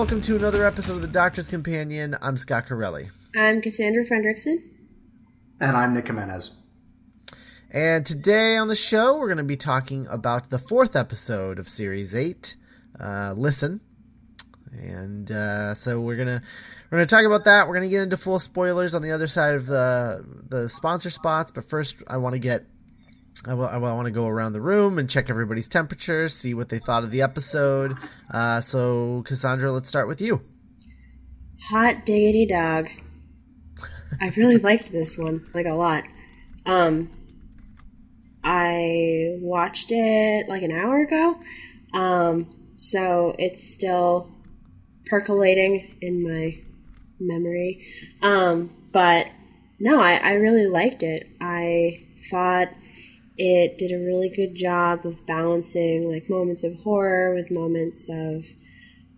welcome to another episode of the Doctor's Companion. I'm Scott Corelli. I'm Cassandra Fredrickson. And I'm Nick Jimenez. And today on the show, we're going to be talking about the fourth episode of Series 8, uh, Listen. And uh, so we're gonna we're gonna talk about that. We're gonna get into full spoilers on the other side of the the sponsor spots. But first, I want to get I, want to go around the room and check everybody's temperature, see what they thought of the episode. Uh, so, Cassandra, let's start with you. Hot diggity dog. I really liked this one, like a lot. Um, I watched it like an hour ago, um, so it's still percolating in my memory. Um, but no, I, I really liked it. I thought it did a really good job of balancing like moments of horror with moments of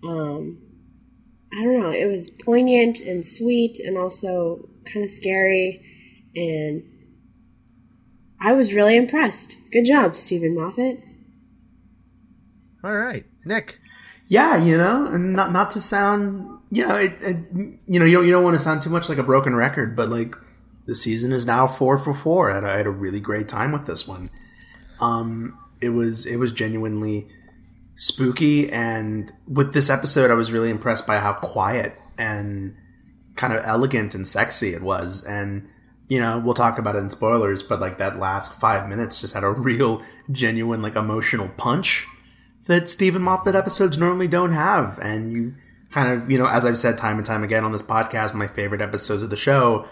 um, I don't know, it was poignant and sweet and also kind of scary and I was really impressed. Good job, Steven Moffat. All right, Nick. Yeah, you know, and not not to sound, you know, it, it, you know, you don't you don't want to sound too much like a broken record, but like the season is now four for four. And I had a really great time with this one. Um, it was it was genuinely spooky, and with this episode, I was really impressed by how quiet and kind of elegant and sexy it was. And you know, we'll talk about it in spoilers, but like that last five minutes just had a real, genuine, like emotional punch that Steven Moffat episodes normally don't have. And you kind of, you know, as I've said time and time again on this podcast, my favorite episodes of the show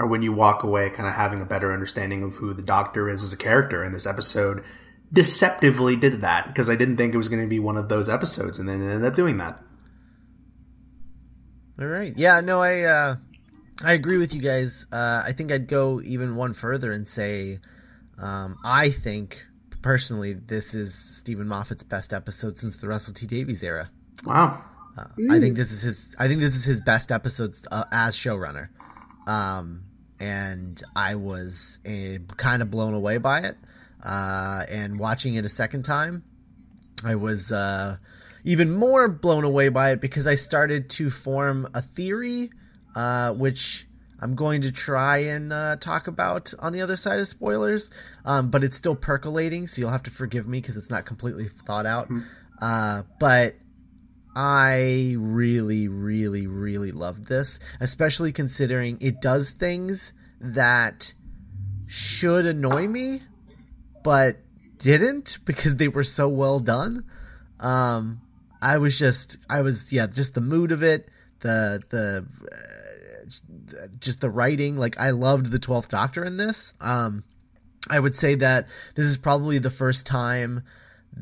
or when you walk away kind of having a better understanding of who the doctor is as a character in this episode deceptively did that because I didn't think it was going to be one of those episodes and then it ended up doing that. All right. Yeah, no, I uh I agree with you guys. Uh I think I'd go even one further and say um I think personally this is Steven Moffat's best episode since the Russell T Davies era. Wow. Uh, I think this is his I think this is his best episode uh, as showrunner. Um and I was uh, kind of blown away by it. Uh, and watching it a second time, I was uh, even more blown away by it because I started to form a theory, uh, which I'm going to try and uh, talk about on the other side of spoilers. Um, but it's still percolating, so you'll have to forgive me because it's not completely thought out. Mm-hmm. but I really, really, really loved this, especially considering it does things that should annoy me, but didn't because they were so well done. Um, I was just, I was, yeah, just the mood of it, the, the, uh, just the writing. Like, I loved the 12th Doctor in this. Um, I would say that this is probably the first time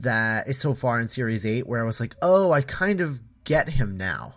that is so far in series 8 where I was like, "Oh, I kind of get him now."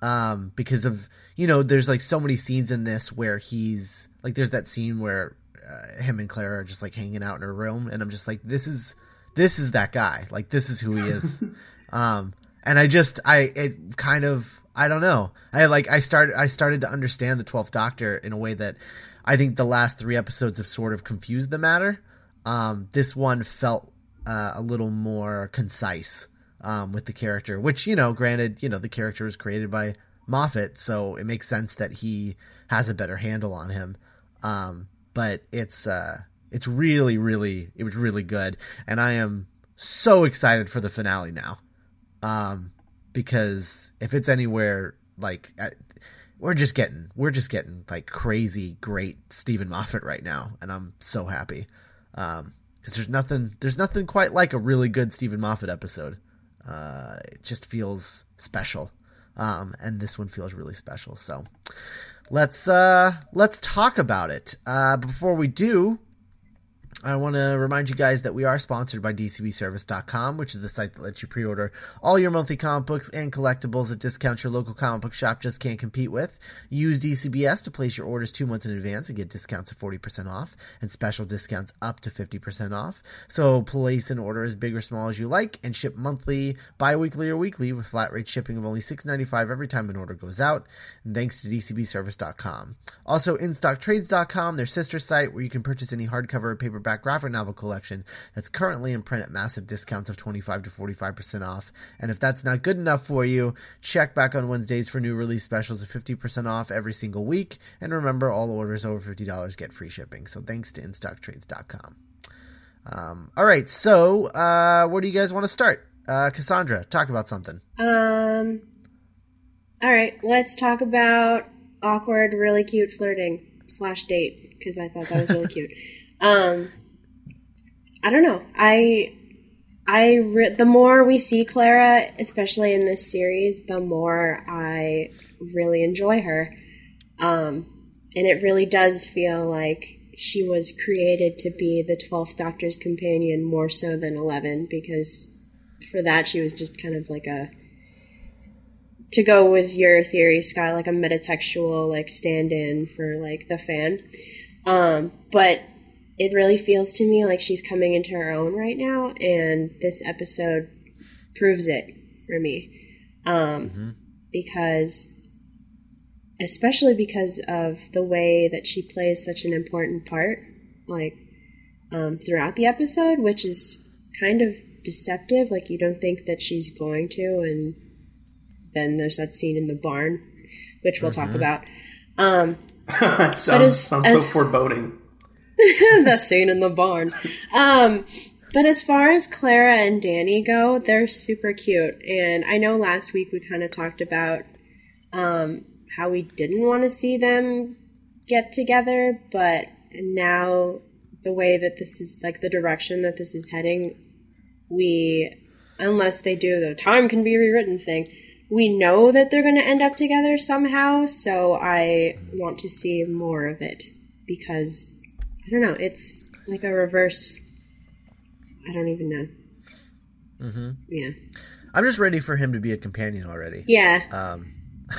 Um because of, you know, there's like so many scenes in this where he's like there's that scene where uh, him and Clara are just like hanging out in a room and I'm just like this is this is that guy. Like this is who he is. um and I just I it kind of I don't know. I like I started I started to understand the 12th Doctor in a way that I think the last 3 episodes have sort of confused the matter. Um this one felt uh, a little more concise um, with the character, which you know, granted, you know, the character was created by Moffat, so it makes sense that he has a better handle on him. Um, but it's uh, it's really, really, it was really good, and I am so excited for the finale now, um, because if it's anywhere like. I, we're just getting we're just getting like crazy great Steven Moffat right now, and I'm so happy. Um, because there's nothing there's nothing quite like a really good Steven Moffat episode. Uh, it just feels special, um, and this one feels really special. So, let's uh let's talk about it. Uh, before we do, I want to remind you guys that we are sponsored by DCBService.com, which is the site that lets you pre order all your monthly comic books and collectibles at discounts your local comic book shop just can't compete with. Use DCBS to place your orders two months in advance and get discounts of 40% off and special discounts up to 50% off. So place an order as big or small as you like and ship monthly, bi weekly, or weekly with flat rate shipping of only $6.95 every time an order goes out. And thanks to DCBService.com. Also, InStockTrades.com, their sister site where you can purchase any hardcover or paperback graphic novel collection that's currently in print at massive discounts of 25 to 45% off. And if that's not good enough for you, check back on Wednesdays for new release specials of 50% off every single week. And remember, all orders over $50 get free shipping. So thanks to InStockTrades.com. Um, all right, so uh, where do you guys want to start? Uh, Cassandra, talk about something. Um. All right, let's talk about awkward, really cute flirting slash date because I thought that was really cute. Um, I don't know. I I re- the more we see Clara, especially in this series, the more I really enjoy her. Um, and it really does feel like she was created to be the 12th Doctor's companion more so than 11 because for that she was just kind of like a to go with your theory, Sky, like a metatextual like stand-in for like the fan. Um, but it really feels to me like she's coming into her own right now, and this episode proves it for me. Um, Mm-hmm. Because, especially because of the way that she plays such an important part, like um, throughout the episode, which is kind of deceptive. Like, you don't think that she's going to, and then there's that scene in the barn, which we'll talk about. Um, that sounds, as- sounds as- so foreboding. the scene in the barn. Um, but as far as Clara and Danny go, they're super cute. And I know last week we kind of talked about um, how we didn't want to see them get together, but now the way that this is like the direction that this is heading, we, unless they do the time can be rewritten thing, we know that they're going to end up together somehow. So I want to see more of it because I don't know. It's like a reverse. I don't even know. Yeah. I'm just ready for him to be a companion already. Yeah. Um,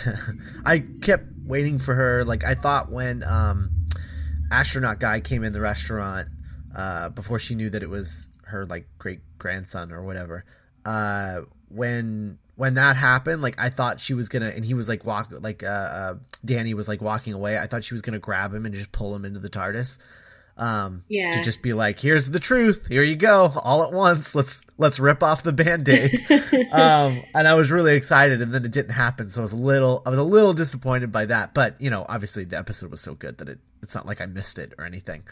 I kept waiting for her. Like I thought when um, astronaut guy came in the restaurant uh, before she knew that it was her like great grandson or whatever. Uh, when when that happened, like I thought she was gonna, and he was like walk like uh, uh, Danny was like walking away. I thought she was gonna grab him and just pull him into the TARDIS. Um, Yeah. to just be like, here's the truth. Here you go, all at once. Let's let's rip off the band-aid. um, and I was really excited, and then it didn't happen. So I was a little, I was a little disappointed by that. But you know, obviously the episode was so good that it, it's not like I missed it or anything.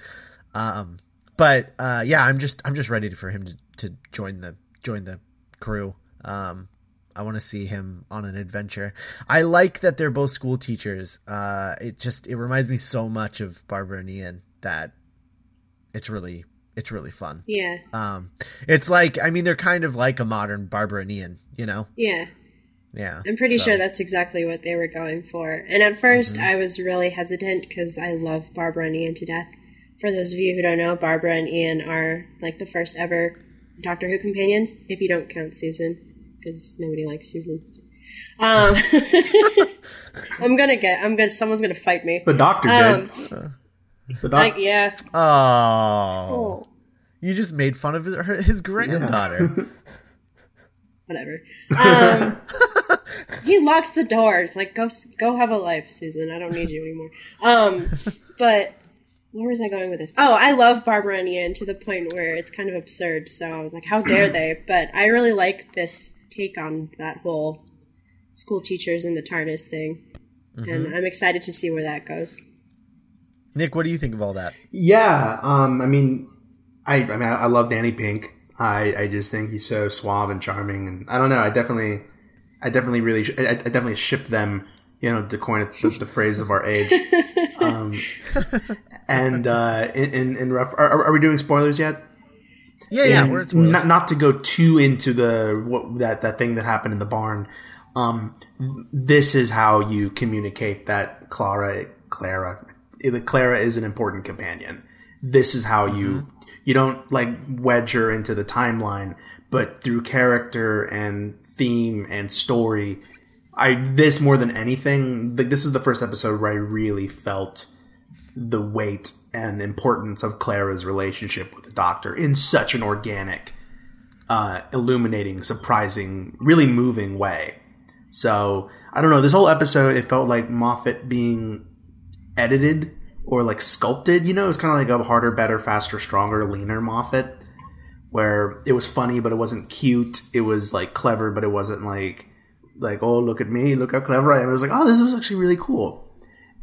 Um, but uh, yeah, I'm just, I'm just ready for him to, to join the join the crew. Um, I want to see him on an adventure. I like that they're both school teachers. Uh, it just, it reminds me so much of Barbara and Ian that it's really, it's really fun. Yeah. Um, it's like, I mean, they're kind of like a modern Barbara and Ian, you know? Yeah. Yeah. I'm pretty So- Mm-hmm. sure that's exactly what they were going for. And at 1st I was really hesitant because I love Barbara and Ian to death. For those of you who don't know, Barbara and Ian are like the first ever Doctor Who companions, if you don't count Susan, because nobody likes Susan. Um, I'm gonna get. I'm gonna. Someone's gonna fight me. The doctor Um, did. The like, doc- yeah. Oh. You just made fun of his, her, his granddaughter. whatever. Um, he locks the doors. Like, go go have a life, Susan. I don't need you anymore. Um, but where was I going with this? Oh, I love Barbara and Ian to the point where it's kind of absurd. So I was like, how dare they? But I really like this take on that whole school teachers in the TARDIS thing, and I'm excited to see where that goes. Nick, what do you think of all that? Yeah, um, I mean, I, I mean, I love Danny Pink. I, I just think he's so suave and charming, and I don't know. I definitely, I definitely really, I, I definitely ship them. You know, to coin it, the, the phrase of our age. Um, and uh, in in, in rough, are, are we doing spoilers yet? Yeah, yeah, And we're at spoilers. not not to go too into the what that that thing that happened in the barn. um, this is how you communicate that Clara, Clara, Clara is an important companion. This is how you, Mm-hmm. you don't like wedge her into the timeline, but through character and theme and story, I, this more than anything, like this is the first episode where I really felt the weight and importance of Clara's relationship with the doctor in such an organic, uh, illuminating, surprising, really moving way. So I don't know. This whole episode, it felt like Moffat being edited or like sculpted. You know, it was kind of like a harder, better, faster, stronger, leaner Moffat, where it was funny but it wasn't cute. It was like clever but it wasn't like like oh look at me, look how clever I am. It was like oh this was actually really cool.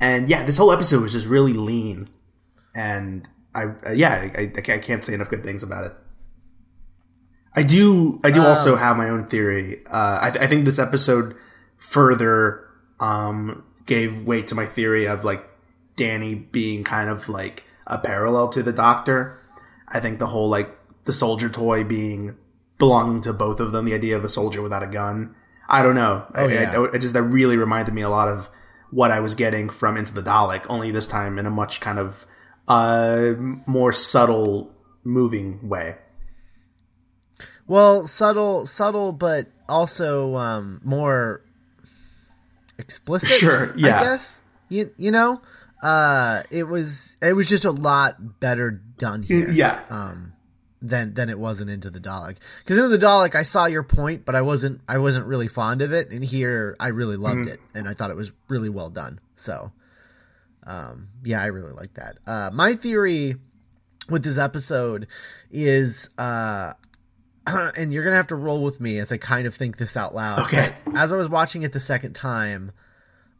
And yeah, this whole episode was just really lean, and I uh, yeah I, I, I can't say enough good things about it. I do. I do also have my own theory. Uh, I, th- I think this episode further um, gave weight to my theory of like Danny being kind of like a parallel to the Doctor. I think the whole like the soldier toy being belonging to both of them. The idea of a soldier without a gun. I don't know. I, yeah. I, I just that really reminded me a lot of what I was getting from Into the Dalek. Only this time in a much kind of uh, more subtle, moving way. Well, subtle, subtle, but also um, more explicit. Sure, yeah. I guess you you know, uh, it was it was just a lot better done here. Yeah. Um, than than it was in Into the Dalek. Because Into the Dalek, I saw your point, but I wasn't I wasn't really fond of it. And here, I really loved it, and I thought it was really well done. So, um, yeah, I really like that. Uh, my theory with this episode is uh and you're gonna have to roll with me as I kind of think this out loud. Okay. As I was watching it the second time,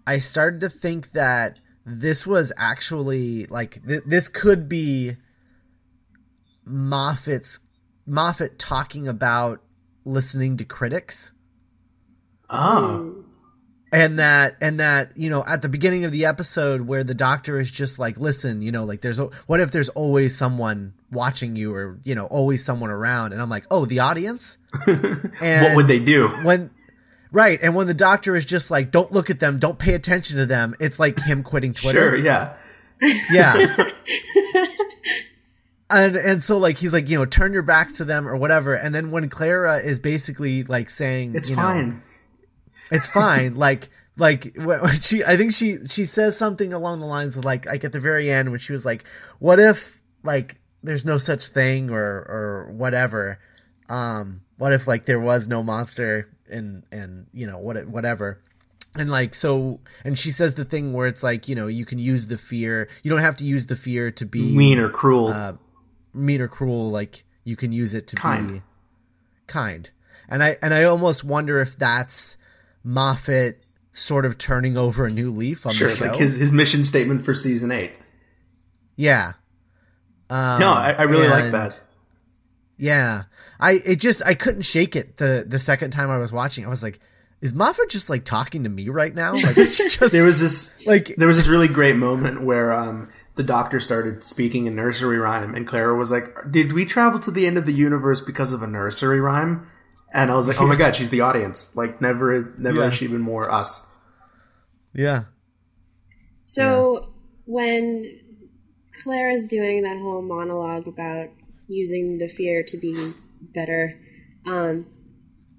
I started to think that this was actually like th- this could be Moffat's Moffat talking about listening to critics Oh. and that and that you know at the beginning of the episode where the doctor is just like listen you know like there's what if there's always someone watching you or you know always someone around and i'm like oh the audience and what would they do? when right and when the doctor is just like don't look at them don't pay attention to them it's like him quitting twitter Sure, yeah. yeah and and so like he's like you know turn your back to them or whatever and then when clara is basically like saying It's you know, fine. it's fine. like like when when she I think she she says something along the lines of like like at the very end when she was like, what if like there's no such thing or or whatever. Um, what if like there was no monster and and you know what whatever. And like so, and she says the thing where it's like you know you can use the fear. You don't have to use the fear to be Mean or cruel. uh, mean or cruel. Like you can use it to Kind. be kind. And I and I almost wonder if that's Moffat sort of turning over a new leaf on sure, the show. like his, his mission statement for season eight. yeah. Um, No, I, I really like that. Yeah, I it just I couldn't shake it the the second time I was watching. I was like, is Moffat just like talking to me right now? Like it's just There was this like there was this really great moment where um, the doctor started speaking a nursery rhyme, and Clara was like, "Did we travel to the end of the universe because of a nursery rhyme?" And I was like, "Oh my god, she's the audience! Like never, never Yeah. has she been more us." yeah So when Clara's doing that whole monologue about using the fear to be better, um,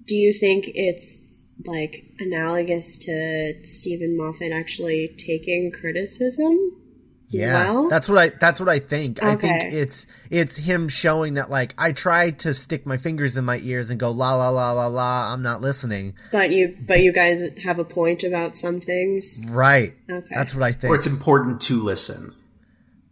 do you think it's like analogous to Steven Moffat actually taking criticism? Yeah, Well- that's what I that's what I think. I think it's it's him showing that like I tried to stick my fingers in my ears and go la la la la la. I'm not listening. But you, but you guys have a point about some things. Right. Okay. That's what I think. Or it's important to listen.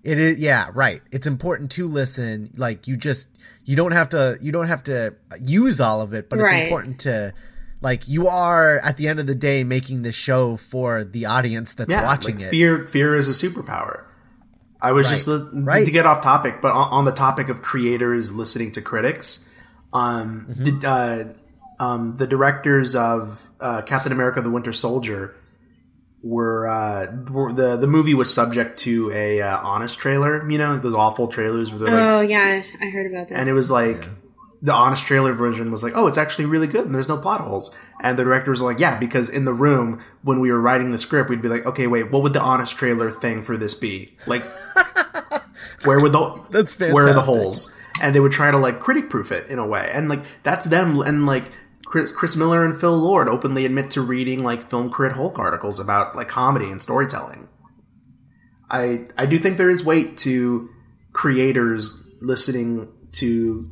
It is yeah, right. It's important to listen. Like you just you don't have to you don't have to use all of it, but it's important to like you are at the end of the day making this show for the audience that's Yeah, watching like it. fear. Fear is a superpower. I was just Right. li- Right. to get off topic, but on, on the topic of creators listening to critics, um, Mm-hmm. the, uh, um, the directors of uh, Captain America: The Winter Soldier were, uh, were the the movie was subject to a uh, honest trailer. You know, those awful trailers where they're like, oh yeah, I heard about that. and it was like the honest trailer version was like, oh, it's actually really good and there's no plot holes. And the director was like, yeah, because in the room when we were writing the script, we'd be like, okay, wait, what would the honest trailer thing for this be? Like, where would the That's where are the holes? And they would try to like critic proof it in a way, and like that's them. And like Chris, Chris Miller and Phil Lord openly admit to reading like film crit Hulk articles about like comedy and storytelling. I I do think there is weight to creators listening to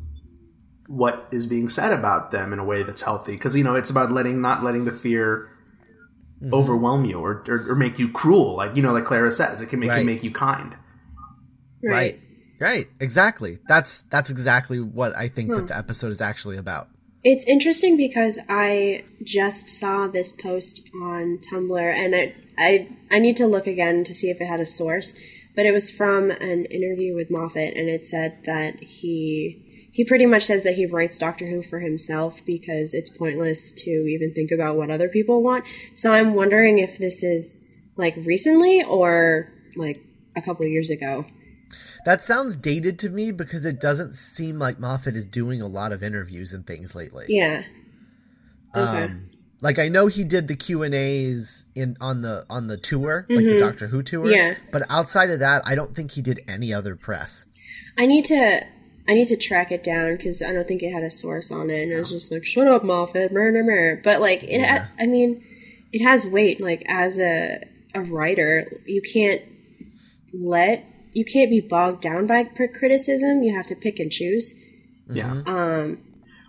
what is being said about them in a way that's healthy because you know it's about letting not letting the fear Mm-hmm. overwhelm you or, or or make you cruel like you know like Clara says it can make Right. you make you kind Right. Right. Exactly. That's that's exactly what I think Hmm. that the episode is actually about. It's interesting because I just saw this post on Tumblr and I, I I need to look again to see if it had a source, but it was from an interview with Moffat and it said that he he pretty much says that he writes Doctor Who for himself because it's pointless to even think about what other people want. So I'm wondering if this is like recently or like a couple years ago. That sounds dated to me because it doesn't seem like Moffat is doing a lot of interviews and things lately. Yeah. Okay. Um, like I know he did the Q and A's in on the on the tour, like the Doctor Who tour. Mm-hmm. Yeah. But outside of that, I don't think he did any other press. I need to I need to track it down because I don't think it had a source on it, and I was just like, "Shut up, Moffat!" Murder, murder. But like, it. Ha- I mean, it has weight. Like as a a writer, you can't let you can't be bogged down by criticism. You have to pick and choose. yeah Um,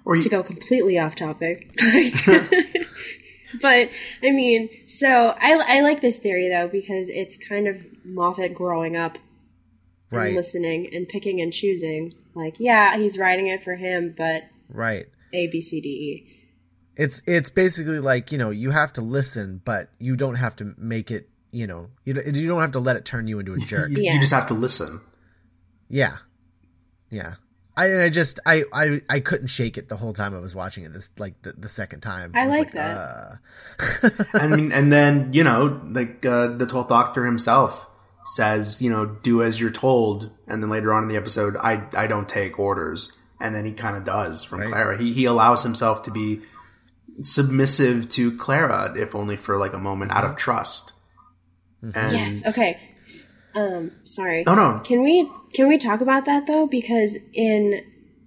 or you, to go completely off topic. but I mean, so I I like this theory though because it's kind of Moffat growing up and Right. listening and picking and choosing. Like, yeah, he's writing it for him, but Right. A, B, C, D, E. It's it's basically like you know you have to listen, but you don't have to make it. You know you don't- you don't have to let it turn you into a jerk. you, Yeah. you just have to listen Yeah, yeah. I, I just I, I I couldn't shake it the whole time I was watching it. This like the, the second time. I was like that. Uh, I mean, and then you know, like uh, the Twelfth Doctor himself says, you know, do as you're told, and then later on in the episode, I I don't take orders, and then he kind of does from Right. Clara. He he allows himself to be submissive to Clara, if only for like a moment, out of trust. And Yes. Um, okay. Um. Sorry. Oh no, Can we can we talk about that though? Because in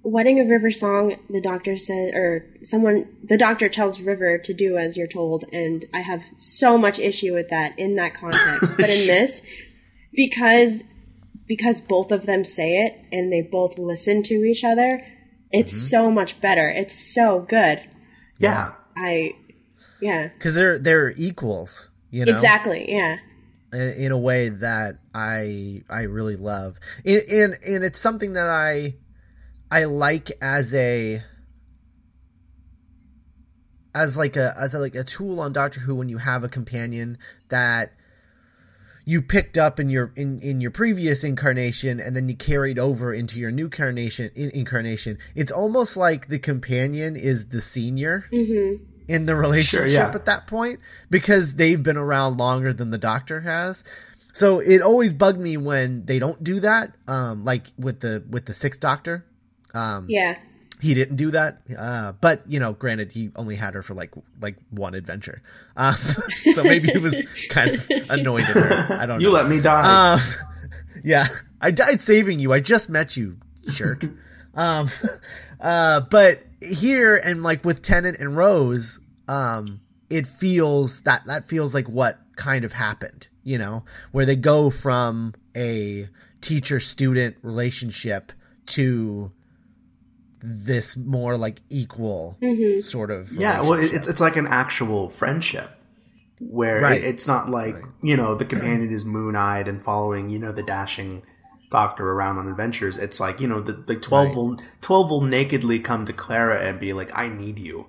Wedding of River Song, the doctor says, or someone, the doctor tells River to do as you're told, and I have so much issue with that in that context. but in this, because because both of them say it and they both listen to each other, it's mm-hmm. so much better. It's so good. yeah. I, yeah, because they're they're equals. You know exactly, yeah, in, a way that I I really love, and, and and it's something that I I like as a as like a as a, like a tool on Doctor Who when you have a companion that you picked up in your in, in your previous incarnation and then you carried over into your new incarnation in, incarnation. It's almost like the companion is the senior mm-hmm. In the relationship yeah. at that point because they've been around longer than the doctor has so it always bugged me when they don't do that um like with the with the sixth doctor um yeah. he didn't do that uh but you know granted he only had her for like like one adventure um so maybe he was kind of annoyed at her i don't know. You know let me die. um, yeah, I died saving you. I just met you, jerk. um, uh, but here and like with Tennant and Rose, um, it feels that that feels like what kind of happened. You know, where they go from a teacher-student relationship to this more like equal sort of Yeah, well, it's it's like an actual friendship where Right. it, it's not like you know the companion is moon eyed and following you know the dashing doctor around on adventures. It's like you know the the twelve Right. will twelve will nakedly come to Clara and be like, "I need you."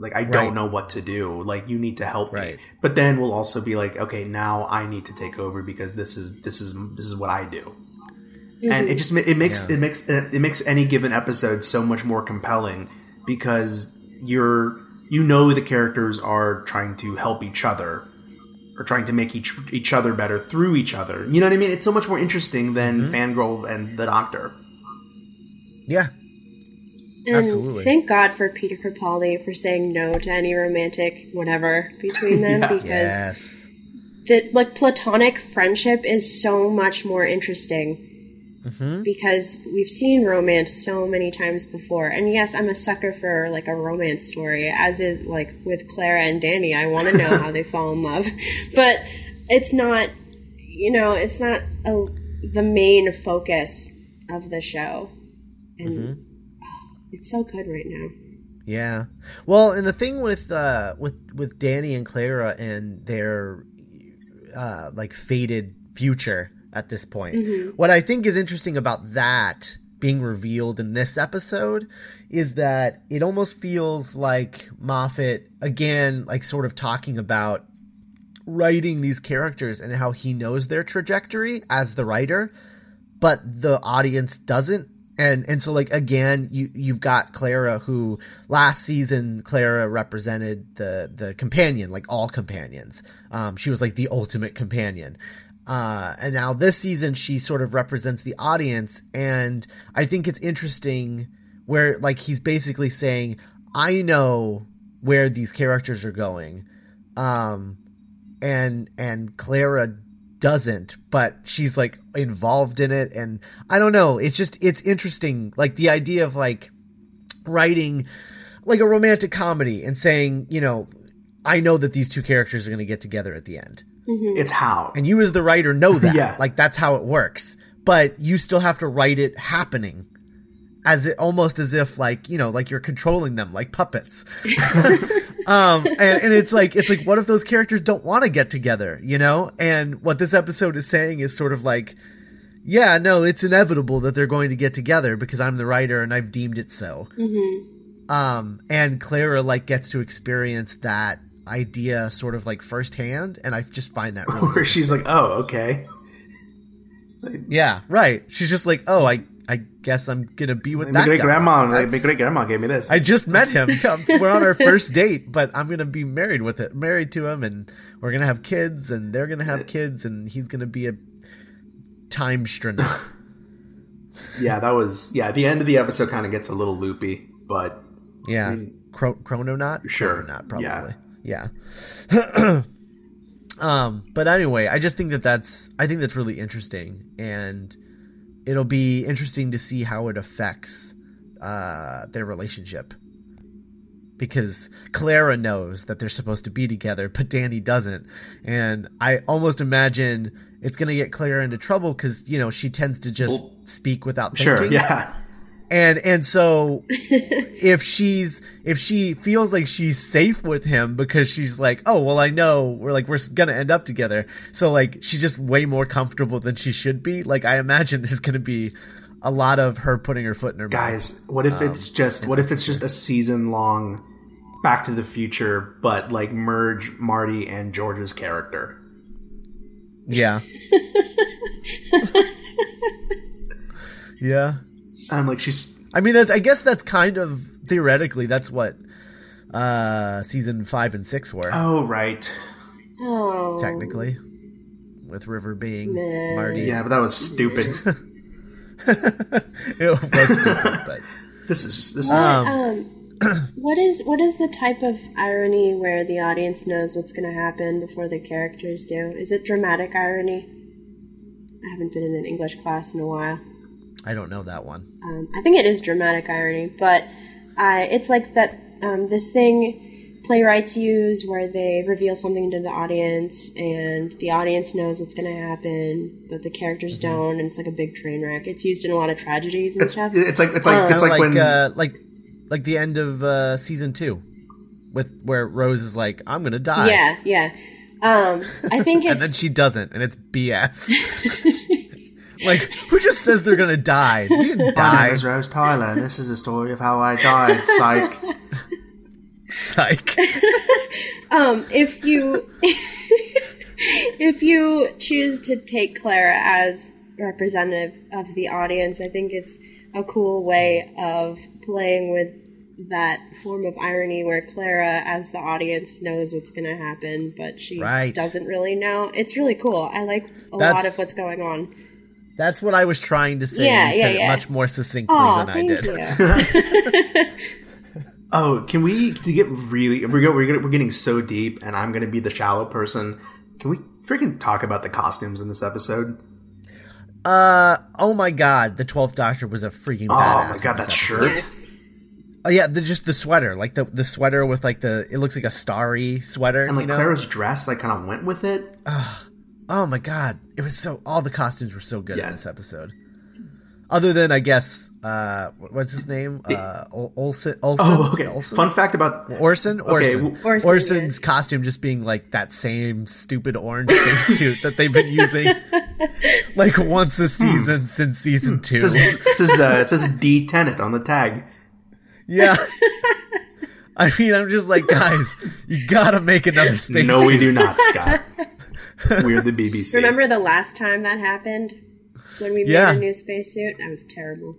Like I Right. don't know what to do. Like you need to help Right. me. But then we'll also be like, okay, now I need to take over because this is this is this is what I do. And it mm-hmm. just it makes Yeah. it makes it makes any given episode so much more compelling because you're you know the characters are trying to help each other or trying to make each each other better through each other. You know what I mean? It's so much more interesting than Mm-hmm. Fangirl and the Doctor. yeah, And Absolutely. thank God for Peter Capaldi for saying no to any romantic whatever between them Yeah. because Yes. the like platonic friendship is so much more interesting Mm-hmm. because we've seen romance so many times before and yes i'm a sucker for like a romance story as is like with clara and danny i want to know how they fall in love but it's not you know it's not a, the main focus of the show and Mm-hmm. oh, it's so good right now Yeah. Well, and the thing with uh with with Danny and Clara and their uh like faded future at this point. What I think is interesting about that being revealed in this episode is that it almost feels like Moffat again like sort of talking about writing these characters and how he knows their trajectory as the writer but the audience doesn't. And and so like again you you've got Clara who last season Clara represented the the companion like all companions. Um she was like the ultimate companion uh and now this season she sort of represents the audience. And I think it's interesting where like he's basically saying I know where these characters are going. Um and and Clara doesn't but she's like involved in it. And I don't know. It's just it's interesting. Like the idea of like writing like a romantic comedy and saying you know I know that these two characters are going to get together at the end It's how. and you as the writer know that. Yeah. like that's how it works. But you still have to write it happening. As it almost as if like you know like you're controlling them like puppets. Um and, and it's like it's like what if those characters don't want to get together you know? And what this episode is saying is sort of like yeah no it's inevitable that they're going to get together because i'm the writer and i've deemed it so. Um and clara like gets to experience that idea sort of like firsthand and i just find that really Where she's like, oh, okay. Yeah, right. She's just like, oh, I, I guess I'm gonna be with My that great guy. grandma, like, my great grandma gave me this. I just met him. Um, we're on our first date, but I'm gonna be married with it, married to him, and we're gonna have kids, and they're gonna have kids, and he's gonna be a time astronaut. yeah, that was yeah. The end of the episode kind of gets a little loopy, but Yeah, mean- Chro- chrononaut. Sure, Chrononaut, probably. yeah. Yeah. um, but anyway, I just think that that's I think that's really interesting, and it'll be interesting to see how it affects uh, their relationship. Because Clara knows that they're supposed to be together, but Danny doesn't, and I almost imagine it's going to get Clara into trouble because you know she tends to just Well, speak without thinking. sure, yeah. And and so if she's if she feels like she's safe with him because she's like oh well i know. We're like we're gonna end up together. So like she's just way more comfortable than she should be. Like i imagine there's gonna be a lot of her putting her foot in her mouth. Guys, what if it's um, just what if it's just a season long Back to the Future, but like merge Marty and George's character? yeah. Yeah And like she's i mean that's i guess that's kind of theoretically that's what uh season five and six were oh right, oh technically with river being Nah. marty yeah, but that was stupid. it was stupid but this is just, this is um what is what is the type of irony where the audience knows what's going to happen before the characters do? Is it dramatic irony? I haven't been in an English class in a while. I don't know that one. Um, I think it is dramatic irony, but uh, it's like that um, this thing playwrights use where they reveal something to the audience and the audience knows what's going to happen, but the characters don't, and it's like a big train wreck. It's used in a lot of tragedies and it's, stuff. it's like it's like Um, it's Kinda like, when uh, like like the end of uh, season two, with where Rose is like, "I'm gonna die," Yeah, yeah. Um, I think and then she doesn't, and it's BS. like, who just says they're gonna die? You didn't My die. name is Rose Tyler. This is the story of how I died. Psych. Psych. um, if you if you choose to take Clara as representative of the audience, I think it's a cool way of playing with that form of irony where Clara, as the audience, knows what's going to happen, but she Right. doesn't really know. It's really cool. I like a lot of what's going on. That's what I was trying to say. Yeah, you yeah, said yeah. it much more succinctly Oh, than I did. you. Oh, can we to get really we're go, we're, gonna, we're getting so deep, and I'm going to be the shallow person. Can we freaking talk about the costumes in this episode? Uh oh my god, the twelfth Doctor was a freaking Oh badass. my in god, that episode. shirt! yes. Oh yeah, the, just the sweater, like the the sweater with like the it looks like a starry sweater. And like you know? Clara's dress, like kind of went with it. Oh my god, it was so all the costumes were so good Yeah. in this episode. Other than I guess uh what's his name? Uh Ol- Olsen Olsen Oh, okay. Olsen? Fun fact about Orson Okay, Orson. w- Orson, Orson's costume just being like that same stupid orange suit that they've been using like once a season since season 2. it says it says, uh, it says D Tennant on the tag. yeah. I mean, I'm just like, guys, you gotta make another space. No, we do not, Scott. We're the BBC. Remember the last time that happened when we Yeah. made a new spacesuit? That was terrible.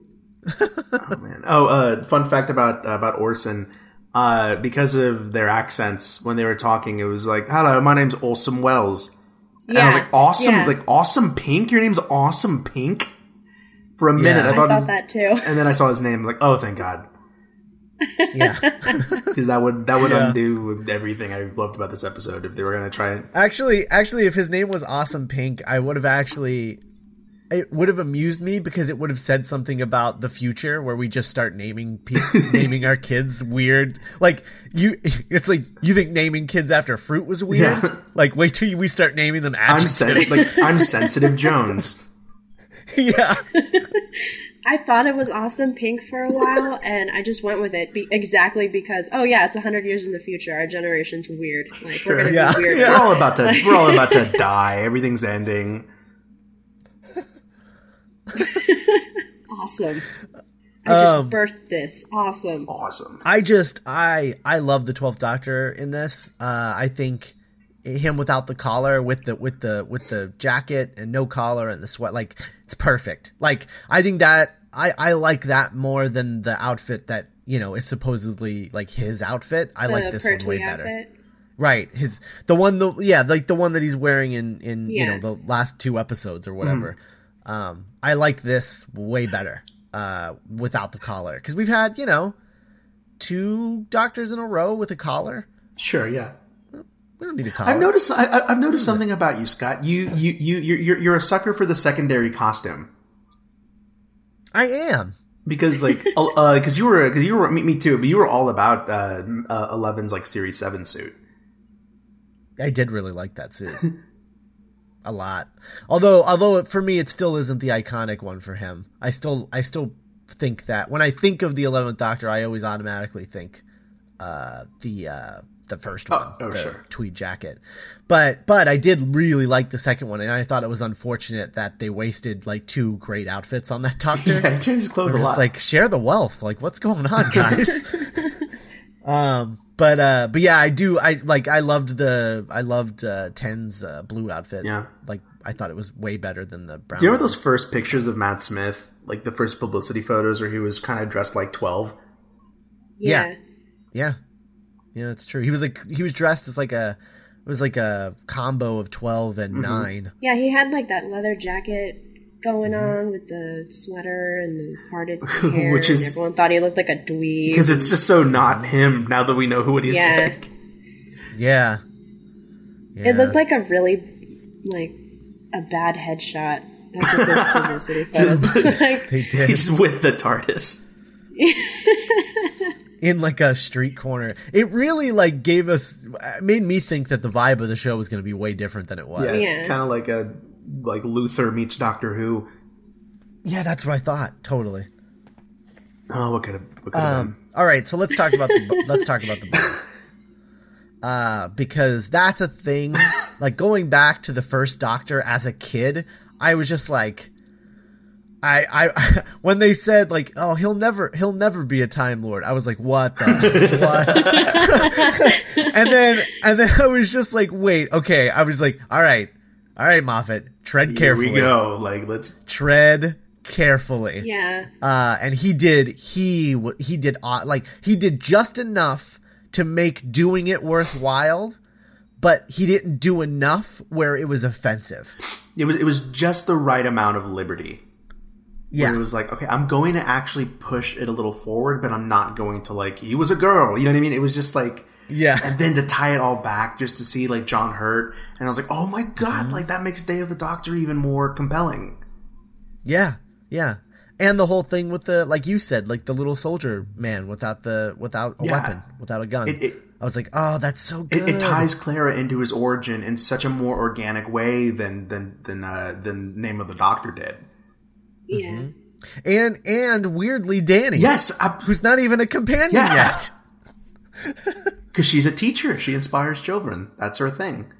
Oh man. Oh, uh, fun fact about uh, about Orson. Uh, because of their accents, when they were talking, it was like, "Hello, my name's Awesome Wells," and I was like, "Awesome, yeah. like Awesome Pink. Your name's Awesome Pink." For a minute, Yeah. I I thought, thought his- that too. and then I saw his name. Like, oh, thank God, Yeah. because that would that would Yeah. undo everything I loved about this episode if they were going to try it. Actually, actually, if his name was Awesome Pink, I would have actually. It would have amused me because it would have said something about the future where we just start naming pe- naming our kids weird. Like you, it's like you think naming kids after fruit was weird. Yeah. Like wait till we start naming them I'm adjectives. sen- like I'm sensitive Jones. yeah, I thought it was awesome pink for a while, and I just went with it be- exactly because, oh yeah, it's hundred years in the future. Our generation's weird. Like we're gonna Yeah. be weird. Yeah. We're all about to we're all about to die. Everything's ending. Awesome. I just Um, birthed this. Awesome. Awesome. I just I I love the Twelfth Doctor in this. Uh, I think him without the collar, with the with the with the jacket and no collar and the sweat, like it's perfect. Like I think that I I like that more than the outfit that you know is supposedly like his outfit. I The like this one Pertwee way better. outfit. Right, his the one the yeah like the one that he's wearing in in Yeah. you know the last two episodes or whatever. Um, I like this way better uh, without the collar because we've had you know two doctors in a row with a collar. Sure, yeah. We don't need collar. I've noticed. I, I've noticed something about you, Scott. You, you, you, you're, you're, you're a sucker for the secondary costume I am. because, like, uh, because you were, because you were, me, me too, but you were all about uh, uh, Eleven's like Series Seven suit. I did really like that suit. a lot. Although although for me it still isn't the iconic one for him. I still I still think that when I think of the 11th Doctor I always automatically think uh the uh the first one, oh, the sure. tweed jacket. But but I did really like the second one and I thought it was unfortunate that they wasted like two great outfits on that doctor. Yeah, he changed clothes We're a just lot. like share the wealth. Like what's going on, guys? um, but uh, but yeah, I do. I like. I loved the. I loved uh, Ten's uh, blue outfit. Yeah. like I thought it was way better than the brown. Do you remember those first pictures of Matt Smith, like the first publicity photos where he was kind of dressed like twelve? Yeah. Yeah, yeah, that's true. He was like he was dressed as like a. It was like a combo of twelve and Mm-hmm. nine. Yeah, he had like that leather jacket going Mm-hmm. on with the sweater and the parted hair. Which and is- everyone thought he looked like a dweeb. Because it's just so not him now that we know who what he's Yeah. like. Yeah. yeah. It looked like a really like a bad headshot. That's what those publicity photos Just- like. they did He's with the TARDIS. In like a street corner. It really like gave us made me think that the vibe of the show was going to be way different than it was. Yeah, Yeah. kind of like a like Luther meets Doctor Who. yeah that's what I thought. Totally. Oh, what could have what could have Um, all right, so let's talk about the let's talk about the book. Uh, because that's a thing. Like going back to the first Doctor as a kid, I was just like, I I when they said like, oh, he'll never he'll never be a Time Lord. I was like, what the what? and then and then I was just like, wait, okay. I was like, all right, all right, Moffat, tread carefully. Here we go. Like let's. Tread carefully Yeah. uh, and he did he he did uh, like he did just enough to make doing it worthwhile, but he didn't do enough where it was offensive. it was it was just the right amount of liberty. Yeah. Where it was like, okay, I'm going to actually push it a little forward, but I'm not going to like he was a girl. You know what I mean? It was just like Yeah. and then to tie it all back just to see like John Hurt, and I was like, oh my god, Mm-hmm. like that makes Day of the Doctor even more compelling. Yeah, yeah. And the whole thing with the like you said, like the little soldier man without the without a Yeah. weapon, without a gun. It- it- I was like, oh, that's so It, good. it ties Clara into his origin in such a more organic way than than than uh, than Name of the Doctor did. Yeah. and and weirdly, Danny. Yes, I, who's not even a companion Yeah. yet. because she's a teacher, she inspires children. That's her thing.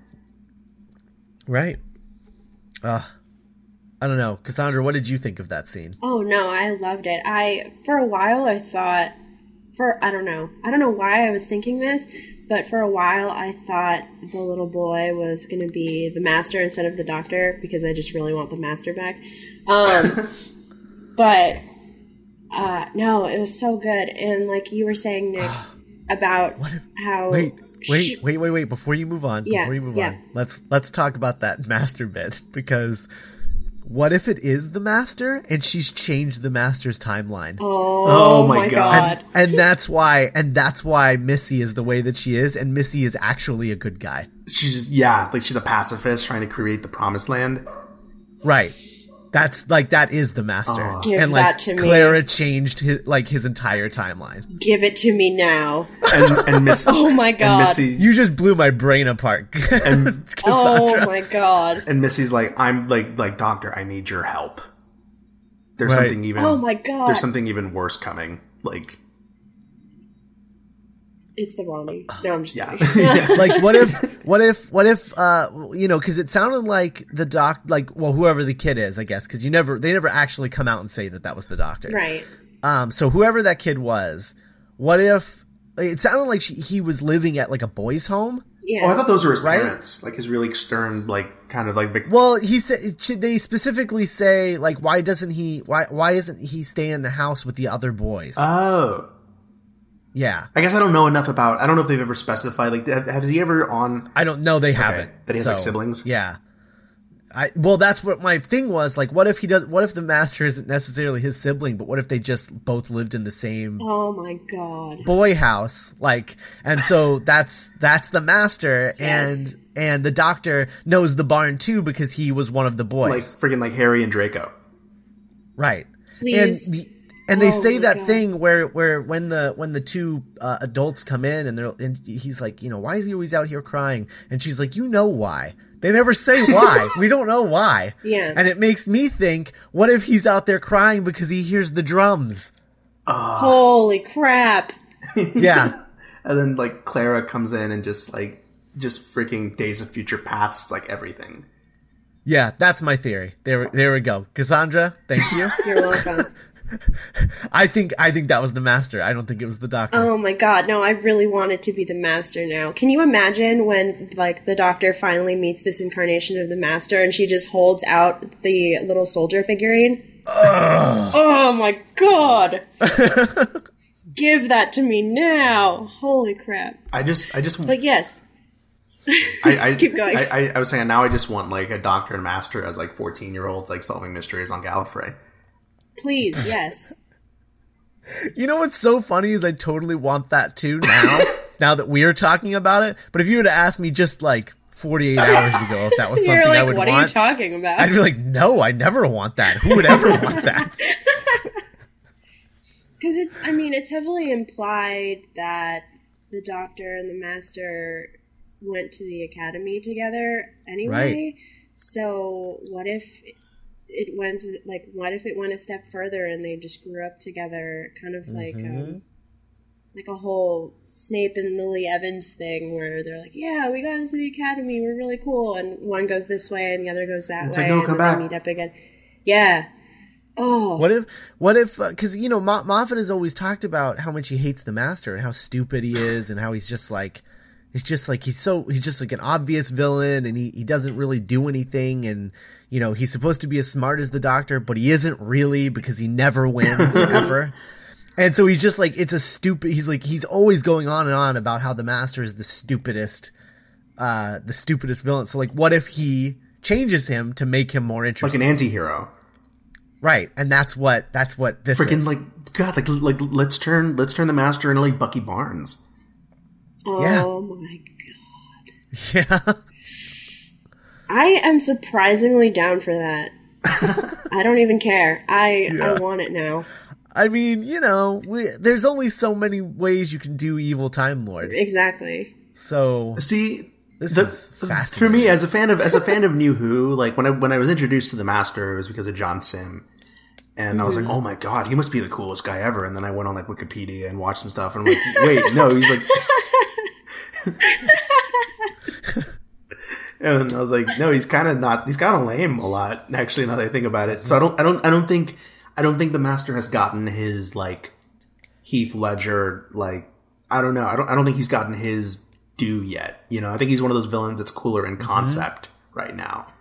Right. Uh, I don't know, Cassandra. What did you think of that scene? Oh no, I loved it. I for a while I thought for I don't know. I don't know why I was thinking this, but for a while I thought the little boy was going to be the master instead of the doctor because I just really want the master back. Um but uh no, it was so good and like you were saying Nick about What if? how Wait, wait, she- wait, wait, wait! Before you move on, Yeah, before you move yeah. on, let's let's talk about that master bit because what if it is the master and she's changed the master's timeline? Oh, Oh my my God. god. and that's why and that's why Missy is the way that she is and Missy is actually a good guy. She's just, yeah, like she's a pacifist trying to create the promised land. Right. That's like that is the master. Aw. Give and like that to me. Clara changed his like his entire timeline. Give it to me now. And and Miss Oh my and God. Missy You just blew my brain apart. And- Oh my god. and Missy's like, I'm like like Doctor, I need your help. There's Right. something even Oh my god. there's something even worse coming. Like It's the Ronnie. No, I'm just yeah. kidding. yeah. like what if what if what if uh you know because it sounded like the doc like well whoever the kid is i guess because you never they never actually come out and say that that was the doctor right. um so whoever that kid was what if it sounded like she, he was living at like a boys home Yeah. Oh, I thought those were his Right? parents, like his really stern, like kind of like Vic- well he said they specifically say like why doesn't he why why isn't he stay in the house with the other boys Oh, yeah I guess I don't know enough about. I don't know if they've ever specified. Like, have, has he ever on? I don't know. They haven't. That he has, like, siblings? Yeah. I well, that's what my thing was. Like, what if he does? What if the master isn't necessarily his sibling, but what if they just both lived in the same Oh my god. boy house? Like, and so that's that's the master, Yes. and and the doctor knows the barn too because he was one of the boys, Like freaking like Harry and Draco. right? Please. And the, and they Oh say that God. thing where where when the when the two uh, adults come in and they're and he's like, you know, why is he always out here crying? And she's like, you know why? They never say why. we don't know why. Yeah. And it makes me think, what if he's out there crying because he hears the drums? Holy crap. Yeah. And then like Clara comes in and just like just freaking Days of Future Past, like everything. yeah, that's my theory. There there we go. Cassandra, thank you. You're welcome. I think I think that was the master. I don't think it was the doctor. oh my god. No, I really wanted to be the master now. Can you imagine when like the doctor finally meets this incarnation of the master and she just holds out the little soldier figurine? Oh my god. Give that to me now. Holy crap. I just, I just, But yes. I, I keep going. I, I, I was saying now I just want like a Doctor and Master as like fourteen year olds like solving mysteries on Gallifrey. Please, yes. You know what's so funny is I totally want that too now. now that we are talking about it, but if you would have asked me just like 48 hours ago if that was something You're I like, would what are you want, talking about? I'd be like, no, I never want that. Who would ever want that? Because it's, I mean, it's heavily implied that the Doctor and the Master went to the academy together anyway. So what if it went like what if it went a step further and they just grew up together, kind of like um, like a whole Snape and Lily Evans thing where they're like, yeah, we got into the academy, we're really cool, and one goes this way and the other goes that It's way, like, no, and come back. they meet up again. Yeah. Oh, What if, what if, because, you know, Mo- Moffat has always talked about how much he hates the master and how stupid he is and how he's just like, he's just like, he's so, he's just like an obvious villain and he, he doesn't really do anything. And, you know, he's supposed to be as smart as the doctor, but he isn't really because he never wins ever. And so he's just like, it's a stupid, he's like, he's always going on and on about how the master is the stupidest, uh, the stupidest villain. So like, what if he changes him to make him more interesting? like an anti-hero. right, and that's what that's what this Freaking is. like God, like like let's turn let's turn the master into like Bucky Barnes. Oh my god. yeah, I am surprisingly down for that. I don't even care. I Yeah. I want it now. I mean, you know, we, there's only so many ways you can do evil Time Lord. Exactly. So See, This the, is for me as a fan of as a fan of New Who, like when I when I was introduced to the Master, it was because of John Simm, and I was like, mm-hmm. oh my god, he must be the coolest guy ever. And then I went on like Wikipedia and watched some stuff, and I'm like, wait, no, he's like. And I was like, no, he's kind of not. He's kind of lame a lot, actually. Now that I think about it, so I don't, I don't, I don't think, I don't think the master has gotten his like Heath Ledger. Like, I don't know. I don't, I don't think he's gotten his due yet. You know, I think he's one of those villains that's cooler in concept right now.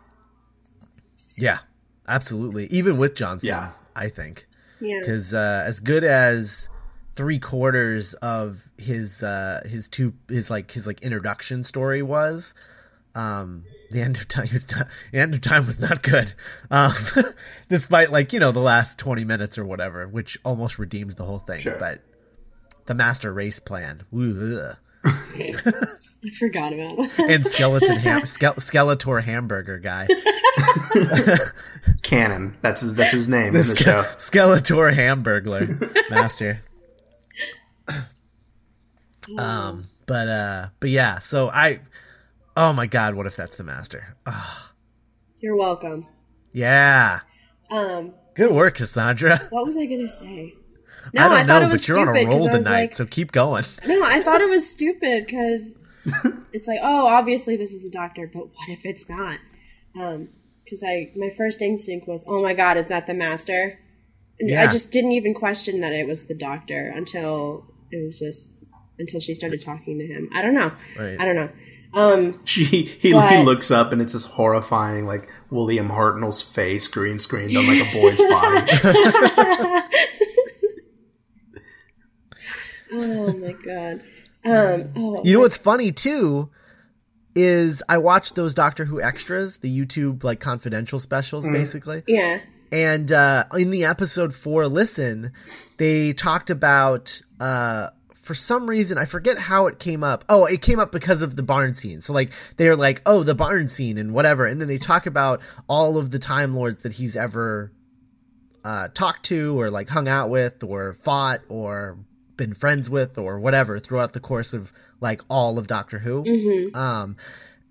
yeah, absolutely. Even with John Simm, Yeah. I think Yeah. because uh, as good as three quarters of his uh, his two his like his like introduction story was, um, the end of time was not the end of time was not good. Um, despite like you know the last twenty minutes or whatever, which almost redeems the whole thing. Sure. But the master race plan, woo, ugh. I forgot about that. and skeleton ham, Ske- Skeletor hamburger guy, Canon. That's his. That's his name in the Ske- show. Skeletor hamburglar master. Um, but uh, but yeah. So I, oh my god, what if that's the master? Ah, You're welcome. yeah, Um, good work, Cassandra. what was I gonna say? No, I don't thought know, it was but you're on a roll I tonight, like, so keep going. no, I thought it was stupid because it's like, oh, obviously this is the doctor, but what if it's not? Um, because I my first instinct was, oh my god, is that the master? And I just didn't even question that it was the doctor until it was just until she started talking to him. I don't know. Right. I don't know. Um, She he, he looks up and it's this horrifying like William Hartnell's face green screened on like a boy's body. oh my god. Um, oh, You know what's funny too is I watched those Doctor Who extras, the YouTube like confidential specials, basically. yeah. And uh, in the episode four listen, they talked about uh, for some reason I forget how it came up. Oh, it came up because of the barn scene. So like they're like, oh, the barn scene and whatever, and then they talk about all of the Time Lords that he's ever uh, talked to or like hung out with or fought or been friends with or whatever throughout the course of like all of Doctor Who. Um,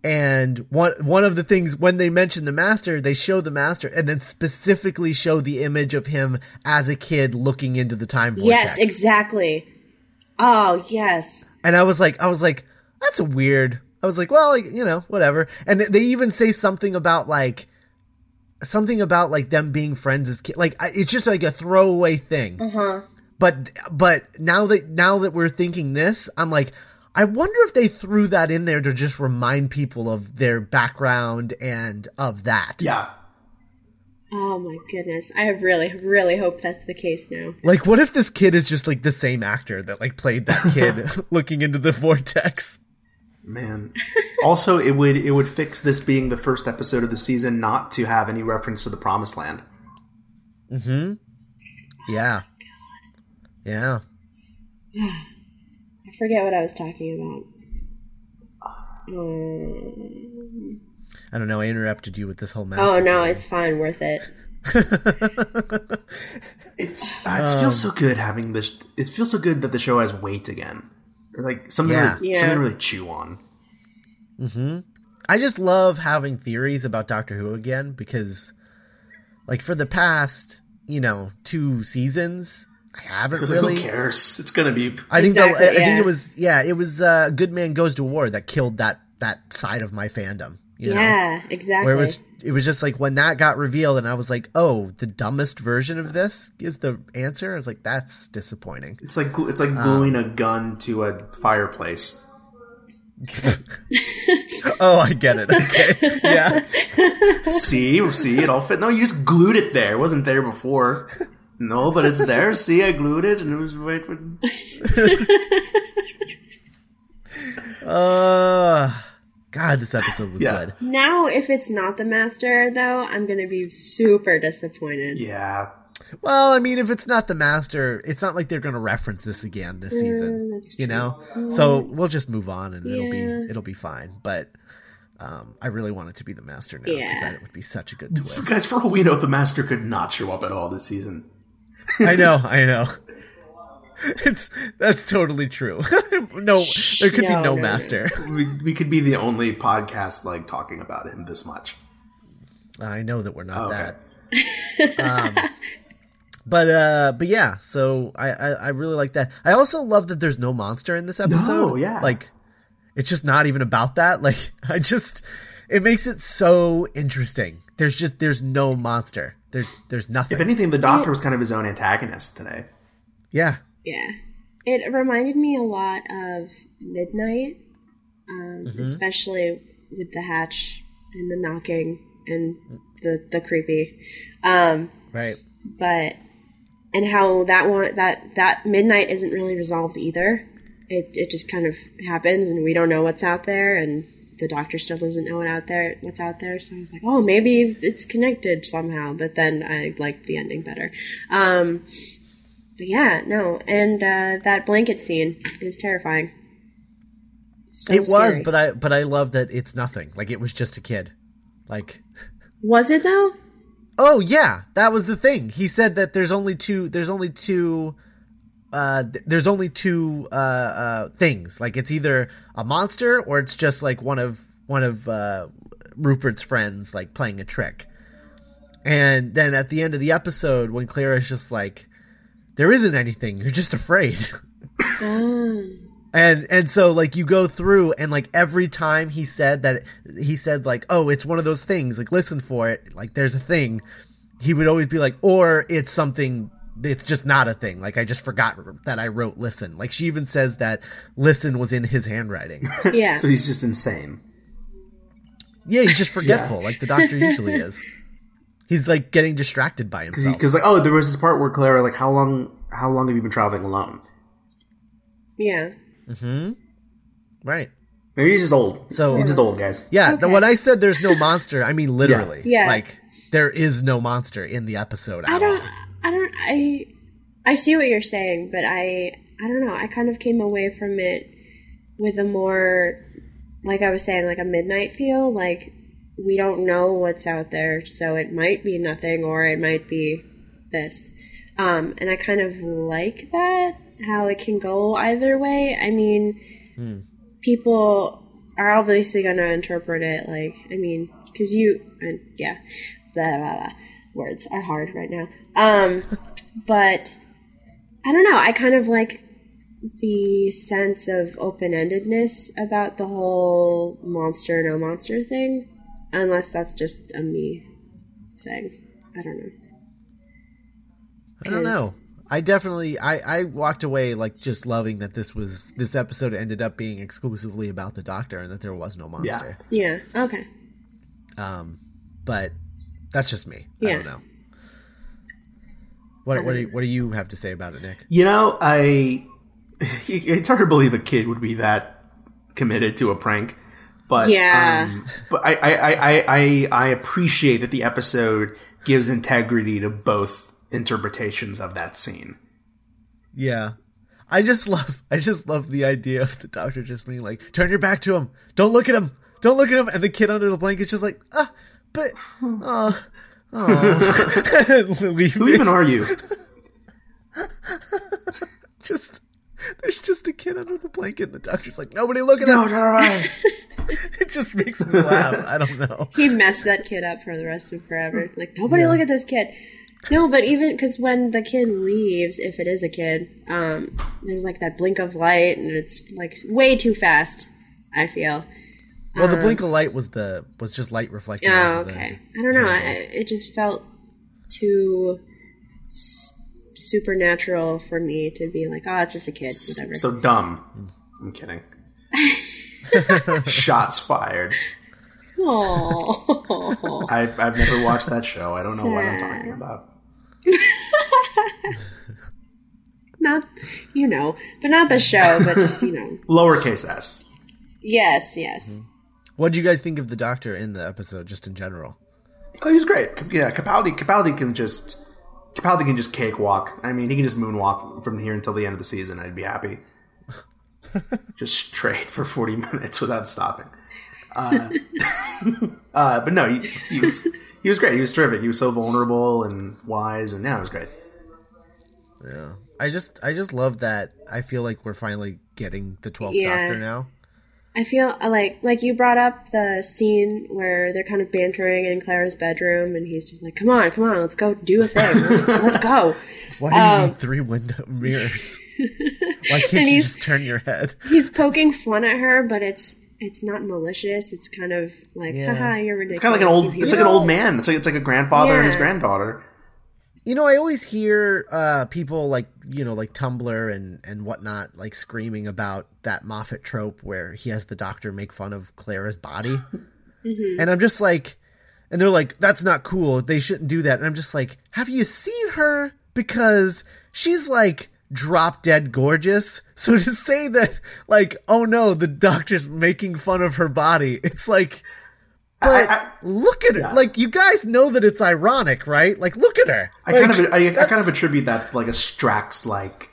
and one one of the things when they mention the master, they show the master and then specifically show the image of him as a kid looking into the time vortex. Yes, exactly. Oh, yes. And I was like, I was like, that's weird. I was like, well, like, you know, whatever. And they even say something about like something about like them being friends as kids. Like I- it's just like a throwaway thing. Uh-huh. But but now that now that we're thinking this, I'm like, I wonder if they threw that in there to just remind people of their background and of that. yeah. Oh my goodness. I really, really hope that's the case now. Like, what if this kid is just like the same actor that like played that kid looking into the vortex? Man. Also, it would it would fix this being the first episode of the season not to have any reference to the Promised Land. Mm-hmm. Yeah. Yeah. I forget what I was talking about. Um, I don't know. I interrupted you with this whole master. oh no, plan. it's fine, worth it. It's uh, it feels so good having this. It feels so good that the show has weight again, or like something Yeah. to, Yeah. something to really chew on. Hmm. I just love having theories about Doctor Who again because, like, for the past, you know, two seasons, I haven't Because really. who cares? It's gonna be. I think Exactly, that, I think it was yeah, it was uh, Good Man Goes to War that killed that that side of my fandom. You know? yeah, exactly. Where it was it was just like when that got revealed and I was like, "Oh, the dumbest version of this is the answer." I was like, "That's disappointing." It's like it's like gluing a gun to a fireplace. oh, I get it. Okay. yeah. see, see, it all fit. No, you just glued it there. It wasn't there before. No, but it's there. See, I glued it, and it was right. When... Uh God, this episode was Yeah. good. Now, if it's not the master, though, I'm going to be super disappointed. Yeah. Well, I mean, if it's not the master, it's not like they're going to reference this again this season. that's you true. know, so we'll just move on, and it'll be it'll be fine. But um, I really want it to be the master now because Yeah. that would be such a good twist. Guys, for all we know, the Master could not show up at all this season. I know, I know. It's that's totally true. no, there could No, be no, no, no. master. We, we could be the only podcast like talking about him this much. I know that we're not Okay. that. Um, but uh, but yeah. So I, I I really like that. I also love that there's no monster in this episode. yeah. Like it's just not even about that. Like I just it makes it so interesting. There's just there's no monster. There's there's nothing. If anything, the Doctor was kind of his own antagonist today. yeah. Yeah. It reminded me a lot of Midnight, um, especially with the hatch and the knocking and the, the creepy. Um, Right. but and how that one that that midnight isn't really resolved either. It it just kind of happens, and we don't know what's out there, and the doctor still doesn't know what out there what's out there. So I was like, oh, maybe it's connected somehow. But then I liked the ending better. Um, but yeah, no, and uh, that blanket scene is terrifying. So it was, but I but I love that it's nothing. Like it was just a kid. Like was it though? Oh yeah, that was the thing. He said that there's only two. There's only two. Uh, th- there's only two uh, uh, things. Like it's either a monster or it's just like one of one of uh, Rupert's friends like playing a trick. And then at the end of the episode, when Clara's just like, "There isn't anything. You're just afraid." Mm. and and so like you go through and like every time he said that he said like oh it's one of those things like listen for it like there's a thing he would always be like or it's something it's just not a thing like i just forgot that i wrote listen like she even says that listen was in his handwriting Yeah. So he's just insane. yeah he's just forgetful like the doctor usually is he's like getting distracted by himself Because like, oh, there was this part where Clara like, how long, how long have you been traveling alone? yeah. Hmm. Right Maybe he's just old. So- he's just old, guys. Yeah, the, when I said there's no monster, I mean literally. Yeah. Yeah. Like there is no monster in the episode. I don't. all. I don't. I. I see what you're saying, but I. I don't know. I kind of came away from it with a more, like I was saying, like a midnight feel. Like we don't know what's out there, so it might be nothing, or it might be this. Um, and I kind of like that how it can go either way. I mean, people are obviously going to interpret it like I mean, because you and yeah, blah, blah, blah. words are hard right now. Um, but I don't know. I kind of like the sense of open endedness about the whole monster no monster thing, unless that's just a me thing. I don't know. I don't know. I definitely I I walked away like just loving that this was this episode ended up being exclusively about the doctor and that there was no monster. Yeah. yeah. Okay. Um but that's just me. Yeah. I don't know. What what do you, what do you have to say about it, Nick? You know, I it's hard to believe a kid would be that committed to a prank. But Yeah. um, but I, I, I, I, I I appreciate that the episode gives integrity to both interpretations of that scene. Yeah. I just love I just love the idea of the doctor just being like, turn your back to him. Don't look at him. Don't look at him. And the kid under the blanket's just like, ah, but oh, oh. Who even are you? just there's just a kid under the blanket and the doctor's like, nobody look at no, him. no, right. It just makes me laugh. I don't know. He messed that kid up for the rest of forever. Like nobody look at this kid. No, but even because when the kid leaves, if it is a kid, um, there's like that blink of light, and it's like way too fast. I feel. Well, the blink of light was the was just light reflecting. Oh, off of the- okay. I don't know. I, it just felt too s- supernatural for me to be like, oh, it's just a kid. Whatever. So dumb. I'm kidding. Shots fired. Oh, I've, I've never watched that show. I don't know what I'm talking about. not you know, but not the show, but just you know. Lowercase s. Yes, yes. Mm-hmm. What do you guys think of the Doctor in the episode, just in general? Oh, he's great. Yeah, Capaldi. Capaldi can just Capaldi can just cakewalk. I mean, he can just moonwalk from here until the end of the season. I'd be happy. just straight for forty minutes without stopping. Uh, uh, but no, he, he was he was great. He was terrific. He was so vulnerable and wise, and yeah, it was great. Yeah, I just I just love that. I feel like we're finally getting the twelfth Yeah. Doctor now. I feel uh, like like you brought up the scene where they're kind of bantering in Clara's bedroom, and he's just like, "Come on, come on, let's go do a thing. Let's, let's go." Why do you Um, need three window mirrors? Why can't you just turn your head? He's poking fun at her, but it's it's not malicious. It's kind of like, Yeah. "Haha, you're ridiculous." It's kind of like an old. It's like an old man. It's like it's like a grandfather and his granddaughter. You know, I always hear uh, people like you know, like Tumblr and and whatnot, like screaming about that Moffat trope where he has the Doctor make fun of Clara's body, and I'm just like, and they're like, "That's not cool. They shouldn't do that." And I'm just like, "Have you seen her? Because she's like." drop dead gorgeous so to say that like oh no the doctor's making fun of her body it's like but I- I- look at her yeah. like you guys know that it's ironic right like look at her I kind of I, I kind of attribute that to like a Strax like.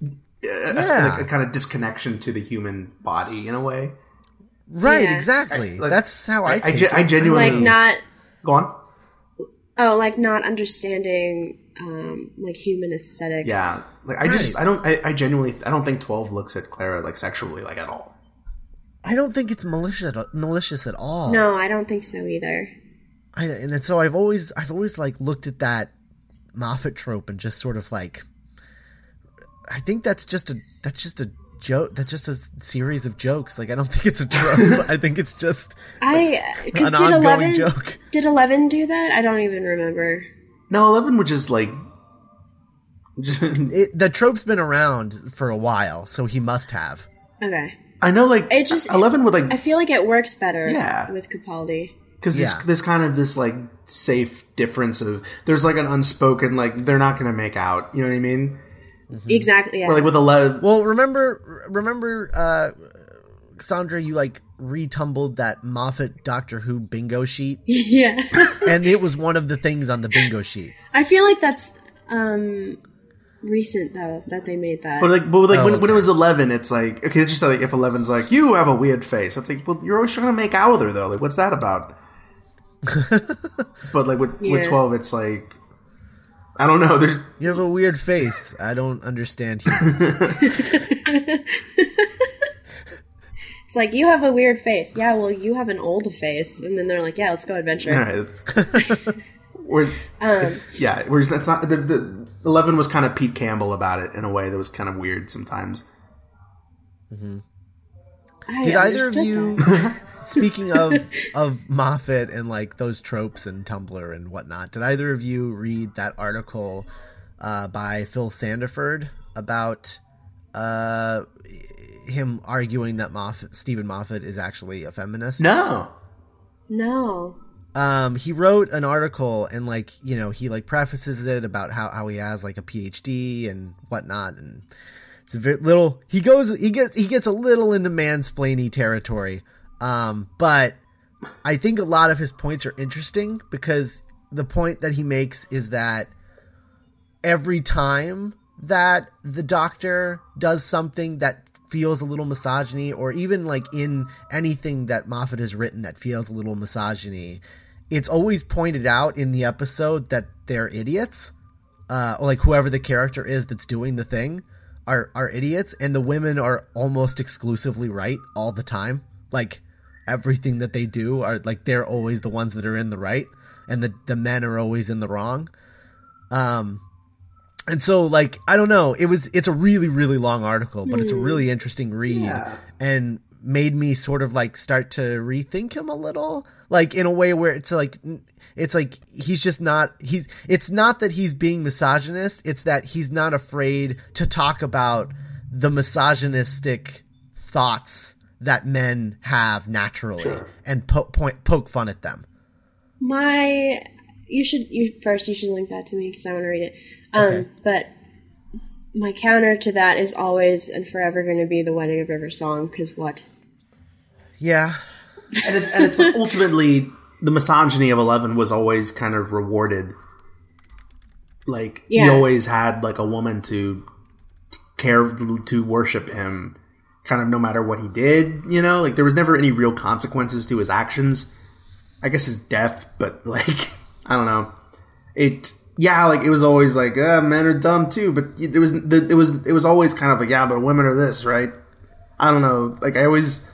A, Yeah. like a kind of disconnection to the human body in a way. right Yeah. exactly Like, that's how i, I, I, take ge- I it. genuinely like not go on. oh, like not understanding um, like human aesthetic. Yeah, like I just I don't I, I genuinely I don't think Twelve looks at Clara like sexually like at all. I don't think it's malicious malicious at all No, I don't think so either. I, and so i've always i've always like looked at that moffat trope and just sort of like i think that's just a that's just a joke that's just a series of jokes like i don't think it's a trope i think it's just I because did Eleven joke. did Eleven do that? I don't even remember. No, Eleven which is like. it, the trope's been around for a while so he must have Okay, I know, like It just- Eleven would like I feel like it works better. Yeah. with Capaldi. because there's, Yeah. there's kind of this like safe difference of there's like an unspoken like they're not gonna make out. You know what I mean? Exactly. Yeah. Or like with Eleven. Well, remember, remember, uh, Cassandra, you like retumbled that Moffat Doctor Who bingo sheet, yeah. and it was one of the things on the bingo sheet. I feel like that's um recent though that they made that. But like, but like Oh, when, when it was eleven, it's like okay, it's just like if eleven's like you have a weird face, it's like well you're always trying to make out with her though. Like what's that about? but like with, with twelve, it's like I don't know. There's You have a weird face. I don't understand you. it's like you have a weird face. Yeah, well, you have an old face, and then they're like, "Yeah, let's go adventure." Alright. Where Um, it's, yeah, whereas that's not the, the eleven was kind of Pete Campbell about it in a way that was kind of weird sometimes. I Did either of you, speaking of of Moffat and like those tropes and Tumblr and whatnot, did either of you read that article uh, by Phil Sandifer about uh, him arguing that Moffat, Steven Moffat is actually a feminist? No, No. Um he wrote an article and like you know he like prefaces it about how, how he has like a phd and whatnot and it's a very little he goes he gets he gets a little into mansplainy territory. Um but i think a lot of his points are interesting because the point that he makes is that every time that the doctor does something that feels a little misogyny or even like in anything that Moffat has written that feels a little misogyny it's always pointed out in the episode that they're idiots uh or like whoever the character is that's doing the thing are are idiots and the women are almost exclusively right all the time. Like everything that they do are like they're always the ones that are in the right and the the men are always in the wrong. Um and so like i don't know it was it's a really really long article but it's a really hmm. interesting read Yeah. and made me sort of like start to rethink him a little like in a way where it's like it's like he's just not he's it's not that he's being misogynist it's that he's not afraid to talk about the misogynistic thoughts that men have naturally Sure. and po- point poke fun at them My, you should you first. You should link that to me because I want to read it. Um, Okay. but my counter to that is always and forever going to be the wedding of River Song. Because what? yeah and it's, and it's ultimately the misogyny of Eleven was always kind of rewarded. Like he always had like a woman to care to worship him, kind of no matter what he did. You know, like there was never any real consequences to his actions. I guess his death, but like I don't know. It yeah, like it was always like uh, men are dumb too, but it was the, it was it was always kind of like yeah, but women are this, right? I don't know. Like I always,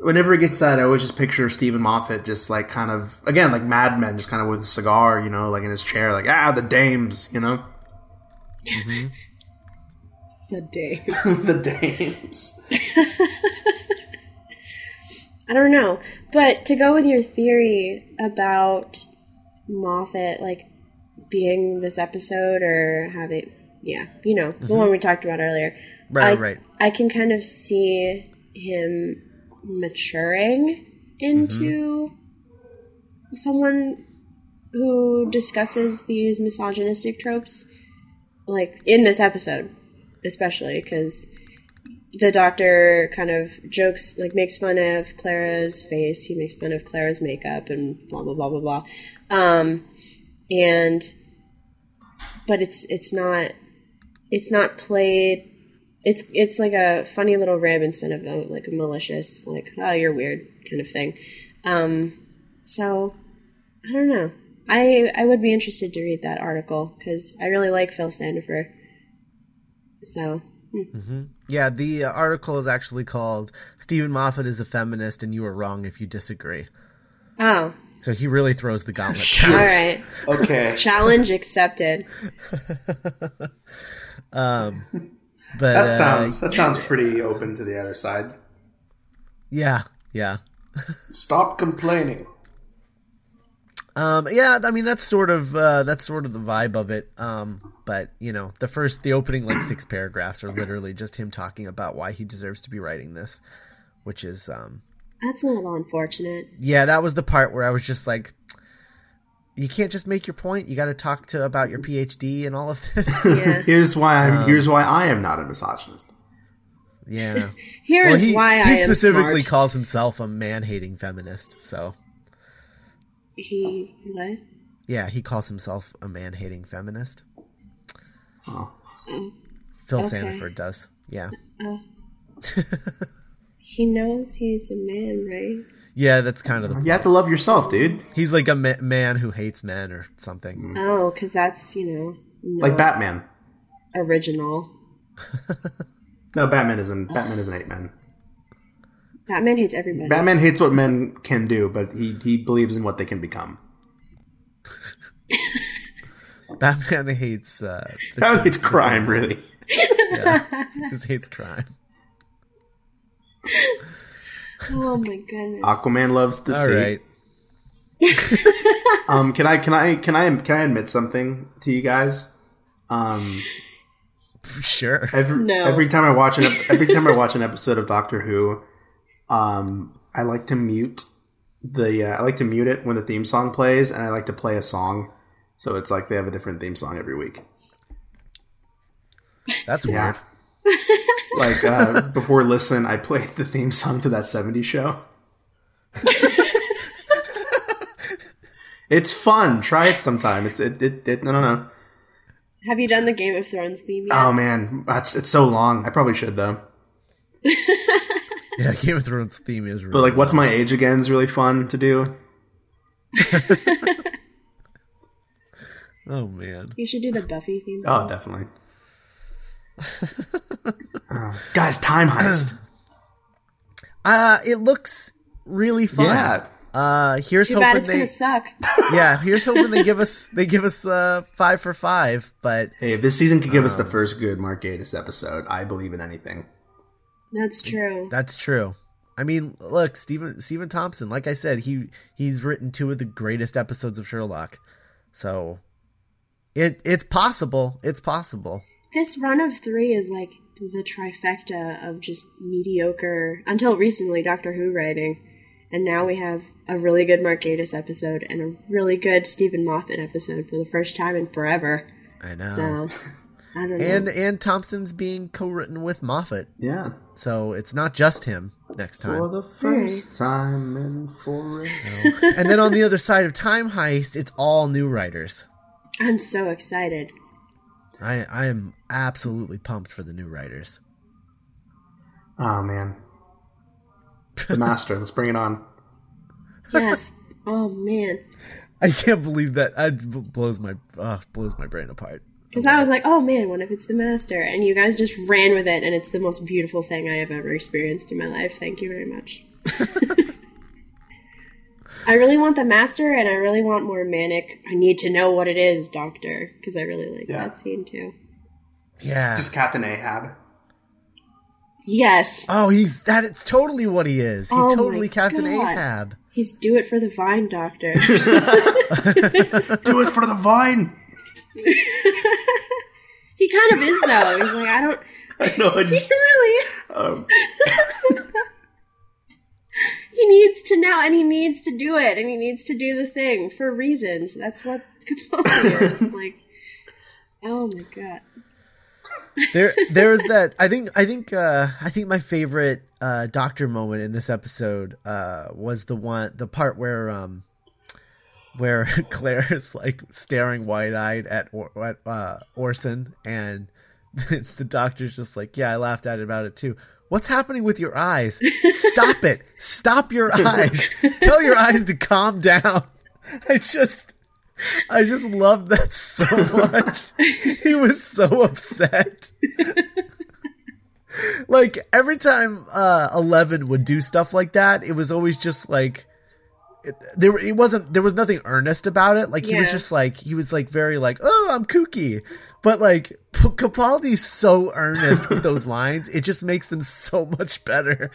whenever it gets that, I always just picture Steven Moffat just like kind of again like Mad Men, just kind of with a cigar, you know, like in his chair, like ah the dames, you know, The dames. the dames. I don't know. But to go with your theory about Moffat, like being this episode or having, yeah, you know, the one we talked about earlier. Right, I, right. I can kind of see him maturing into someone who discusses these misogynistic tropes, like in this episode, especially because the doctor kind of jokes, like makes fun of Clara's face. He makes fun of Clara's makeup and blah blah blah blah blah. Um, and but it's it's not it's not played. It's it's like a funny little rib instead of a, like a malicious like oh you're weird kind of thing. Um, so I don't know. I I would be interested to read that article because I really like Phil Sandifer. So Yeah, the uh, article is actually called "Steven Moffat is a feminist, and you are wrong if you disagree." oh, So he really throws the gauntlet. all down. right. Okay, Challenge accepted. But that uh, sounds that sounds pretty open to the other side. yeah, yeah, Stop complaining. um, yeah. I mean, that's sort of uh, that's sort of the vibe of it. Um, but you know, the first, the opening like six paragraphs are literally just him talking about why he deserves to be writing this, which is um, That's a little unfortunate. yeah, that was the part where I was just like, you can't just make your point. You got to talk to about your PhD and all of this. Yeah. Here's why I'm. Um, here's why I am not a misogynist. yeah. Here's he, why he I am He specifically smart. calls himself a man-hating feminist. So he what? yeah, he calls himself a man-hating feminist. Oh. Phil Okay. Sandifer does. Yeah, oh. He knows he's a man, right? yeah, that's kind of the. You have to love yourself, dude. He's like a ma- man who hates men or something. Oh, because that's you know Like Batman. original. No, Batman isn't. Batman isn't hate men. Batman hates everybody. Batman hates what men can do, but he he believes in what they can become. Batman hates. Uh, Batman hates crime, really. yeah, he just hates crime. Oh my goodness. Aquaman loves the All sea. right. Um, can I can I can I can I admit something to you guys? Um, Sure. every No. every time I watch an every time I watch an episode of Doctor Who, um, I like to mute the uh, I like to mute it when the theme song plays, and I like to play a song. So it's like they have a different theme song every week. That's Yeah. weird. like uh, before listen, I played the theme song to that '70s show. it's fun. Try it sometime. It's it it, it no no no. Have you done the Game of Thrones theme yet? Oh man, that's it's so long. I probably should though. Yeah, Game of Thrones theme is really But like, what's my age again is really fun to do. Oh man. you should do the Buffy theme Oh, definitely. Uh, guys, time heist. Uh it looks really fun. yeah, Uh here's Too bad hoping it's they gonna suck. Yeah, here's hoping they give us they give us uh 5 for 5, but hey, if this season could give us the first good Mark Gatiss episode, I believe in anything. That's true. that's true. I mean, look, Stephen Stephen Thompson, like I said, he he's written two of the greatest episodes of Sherlock. So it it's possible. It's possible. This run of three is like the trifecta of just mediocre, until recently, Doctor Who writing. And now we have a really good Mark Gatiss episode and a really good Steven Moffat episode for the first time in forever. I know. So, I don't know. and and Thompson's being co-written with Moffat. Yeah, So it's not just him. next time. For the first time in forever. and then on the other side of Time Heist, it's all new writers. I'm so excited. I I am absolutely pumped for the new writers. Oh man, the master. Let's bring it on. Yes. oh man. I can't believe that. It blows my uh, blows my brain apart. Because I was like, oh man, what if it's the master? And you guys just ran with it, and it's the most beautiful thing I have ever experienced in my life. Thank you very much. I really want the master, and I really want more manic. I need to know what it is, Doctor, because I really like Yeah. that scene too. Yeah. Just Captain Ahab. Yes, oh, he's that. It's totally what he is. He's Oh totally Captain God. Ahab. he's do it for the Vine Doctor. Do it for the vine. he kind of is though. He's like, I don't. I know. I He just, really. um, He needs to know, and he needs to do it, and he needs to do the thing for reasons. That's what Capaldi is. like, oh my god. there there was that i think i think uh i think my favorite uh doctor moment in this episode uh was the one the part where um where clara is like staring wide-eyed at, or, at uh orson and the doctor's just like yeah i laughed at it about it too what's happening with your eyes stop it stop your eyes tell your eyes to calm down i just I just love that so much. he was so upset. like every time uh, Eleven would do stuff like that, it was always just like it, there. It wasn't. There was nothing earnest about it. Like he was just like he was like very like oh I'm kooky, but like Capaldi's so earnest with those lines. It just makes them so much better.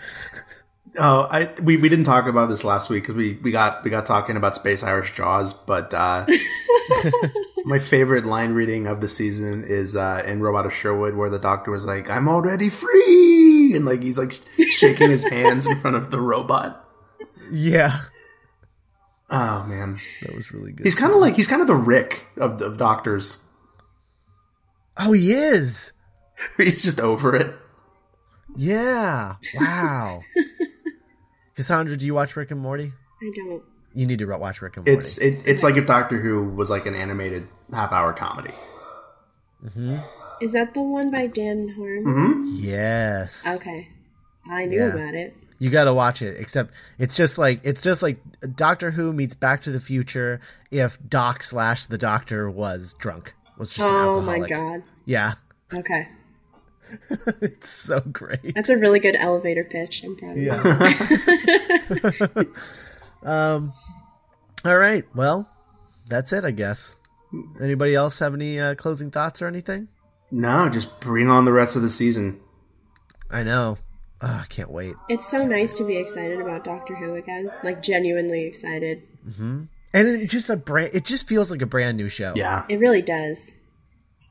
oh, I we, we didn't talk about this last week because we, we got we got talking about Space Irish Jaws, but uh, my favorite line reading of the season is uh, in Robot of Sherwood, where the Doctor was like, "I'm already free," and like he's like shaking his hands in front of the robot. Yeah, Oh man, that was really good. he's kind of like he's kind of the Rick of of doctors. Oh, he is. He's just over it. Yeah. Wow. Cassandra, do you watch Rick and Morty? I don't. You need to watch Rick and Morty. It's it, it's like if Doctor Who was like an animated half hour comedy. Is that the one by Dan Harmon? Mm-hmm. yes. Okay. I knew Yeah. about it. You got to watch it. Except it's just like it's just like Doctor Who meets Back to the Future if Doc slash the Doctor was drunk. Was just an Oh my god. Yeah. Okay. it's so great. That's a really good elevator pitch. I'm proud of you. Yeah. um. All right. Well, that's it, I guess. Anybody else have any uh, closing thoughts or anything? No, just bring on the rest of the season. I know. Oh, I can't wait. It's so nice to be excited about Doctor Who again. Like genuinely excited. And it just a brand. It just feels like a brand new show. Yeah. It really does.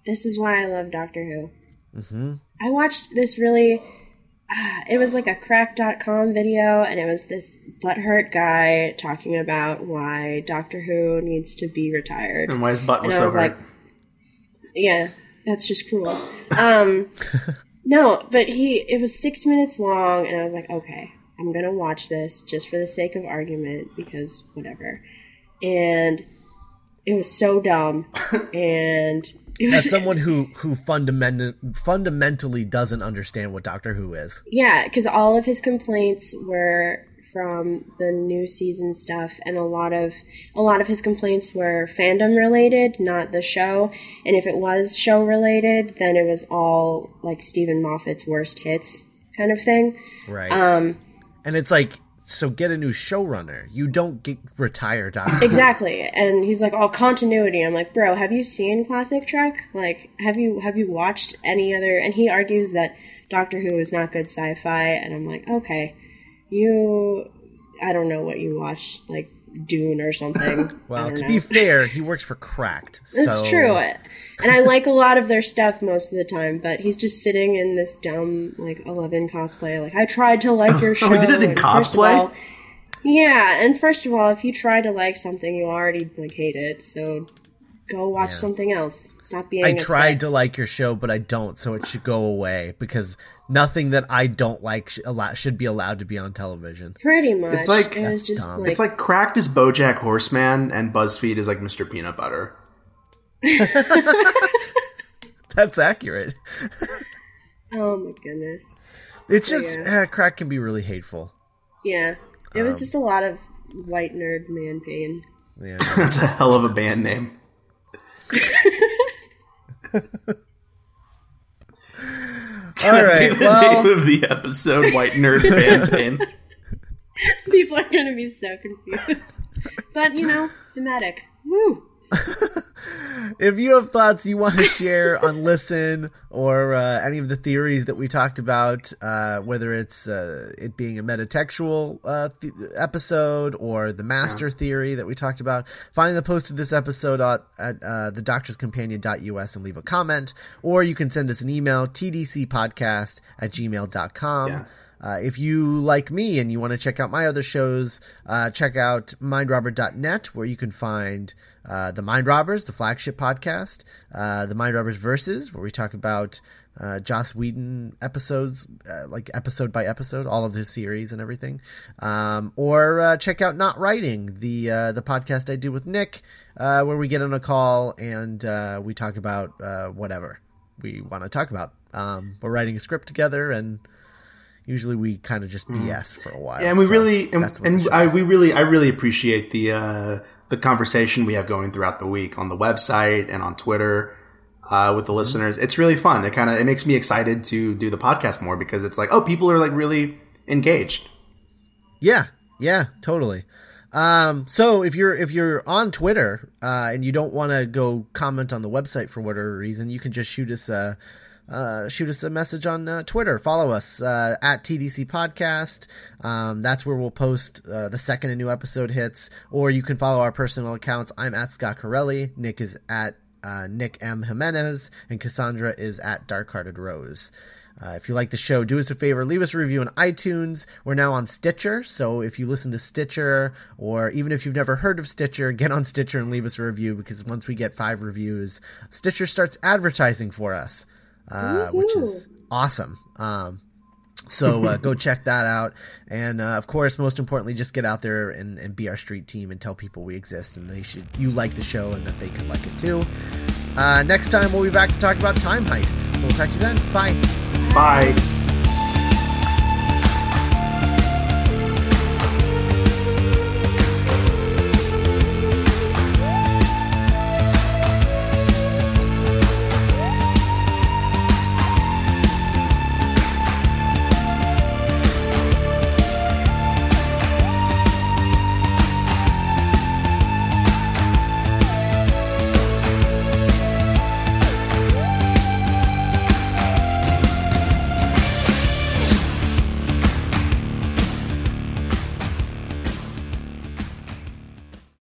This is why I love Doctor Who. Mm-hmm. I watched this really. Uh, it was like a Cracked.com video, and it was this butthurt guy talking about why Doctor Who needs to be retired. And why his butt was And I so was hurt. like, yeah, that's just cruel. Um, no, but he, it was six minutes long, and I was like, okay, I'm gonna watch this just for the sake of argument because whatever. And it was so dumb, and it As someone who who fundament, fundamentally doesn't understand what Doctor Who is. yeah, because all of his complaints were from the new season stuff, and a lot of a lot of his complaints were fandom related, not the show. And if it was show related, then it was all like Steven Moffat's worst hits kind of thing. Right. Um, and it's like, so get a new showrunner. You don't get retire Doctor. exactly. And he's like, "Oh, continuity." I'm like, "Bro, have you seen classic Trek? Like, have you have you watched any other?" And he argues that Doctor Who is not good sci-fi, and I'm like, "Okay, you, I don't know what you watch, like Dune or something." Well, to know. be fair, he works for Cracked. That's so- true. And I like a lot of their stuff most of the time, but he's just sitting in this dumb like eleven cosplay. Like I tried to like your show. Oh, he did it in and first of cosplay? all- yeah, and first of all, if you try to like something, you already like hate it. So go watch Yeah. something else. Stop being. I upset. tried to like your show, but I don't, so it should go away because nothing that I don't like sh- allow- should be allowed to be on television. Pretty much. It's like- it was just like, It's like Cracked is BoJack Horseman, and BuzzFeed is like Mr. Peanut Butter. That's accurate. oh my goodness. It's just Yeah. eh, crack can be really hateful. Yeah, it Um, was just a lot of white nerd man pain. Yeah. That's a hell of a band name. All right. the Well, name of the episode, White Nerd Band Pain. People are going to be so confused. but you know, thematic. Woo. if you have thoughts you want to share on listen or uh, any of the theories that we talked about uh, whether it's uh, it being a metatextual uh, th- episode or the master theory that we talked about find the post of this episode at, at uh, thedoctorscompanion.us and leave a comment or you can send us an email tdcpodcast at gmail.com Yeah. Uh, if you like me and you want to check out my other shows, uh, check out mindrobber.net where you can find uh, the Mind Robbers, the flagship podcast, uh, the Mind Robbers Verses, where we talk about uh, Joss Whedon episodes, uh, like episode by episode, all of his series and everything. Um, or check out Not Writing, the the podcast I do with Nick, where we get on a call and we talk about whatever we want to talk about. Um, we're writing a script together and usually we kind of just BS for a while. Yeah, and we so really and, that's what the and I we really I really appreciate the uh, the conversation we have going throughout the week on the website and on Twitter uh, with the Mm-hmm. listeners. It's really fun. It kind of it makes me excited to do the podcast more because it's like oh people are like really engaged. Yeah, yeah, totally. Um, so if you're if you're on Twitter uh, and you don't want to go comment on the website for whatever reason, you can just shoot us a uh, shoot us a message on uh, Twitter. Follow us uh, at TDC Podcast. Um, that's where we'll post uh, the second a new episode hits. Or you can follow our personal accounts. I'm at Scott Corelli. Nick is at uh, Nick M Jimenez, and Cassandra is at Dark Hearted Rose. If you like the show, do us a favor, leave us a review on iTunes. We're now on Stitcher, so if you listen to Stitcher, or even if you've never heard of Stitcher, get on Stitcher and leave us a review because once we get five reviews, Stitcher starts advertising for us, uh, which is awesome. Um, so uh, go check that out, and uh, of course, most importantly, just get out there and, and be our street team and tell people we exist and they should you like the show and that they can like it too. Uh, next time we'll be back to talk about Time Heist. So we'll talk to you then. Bye. Bye.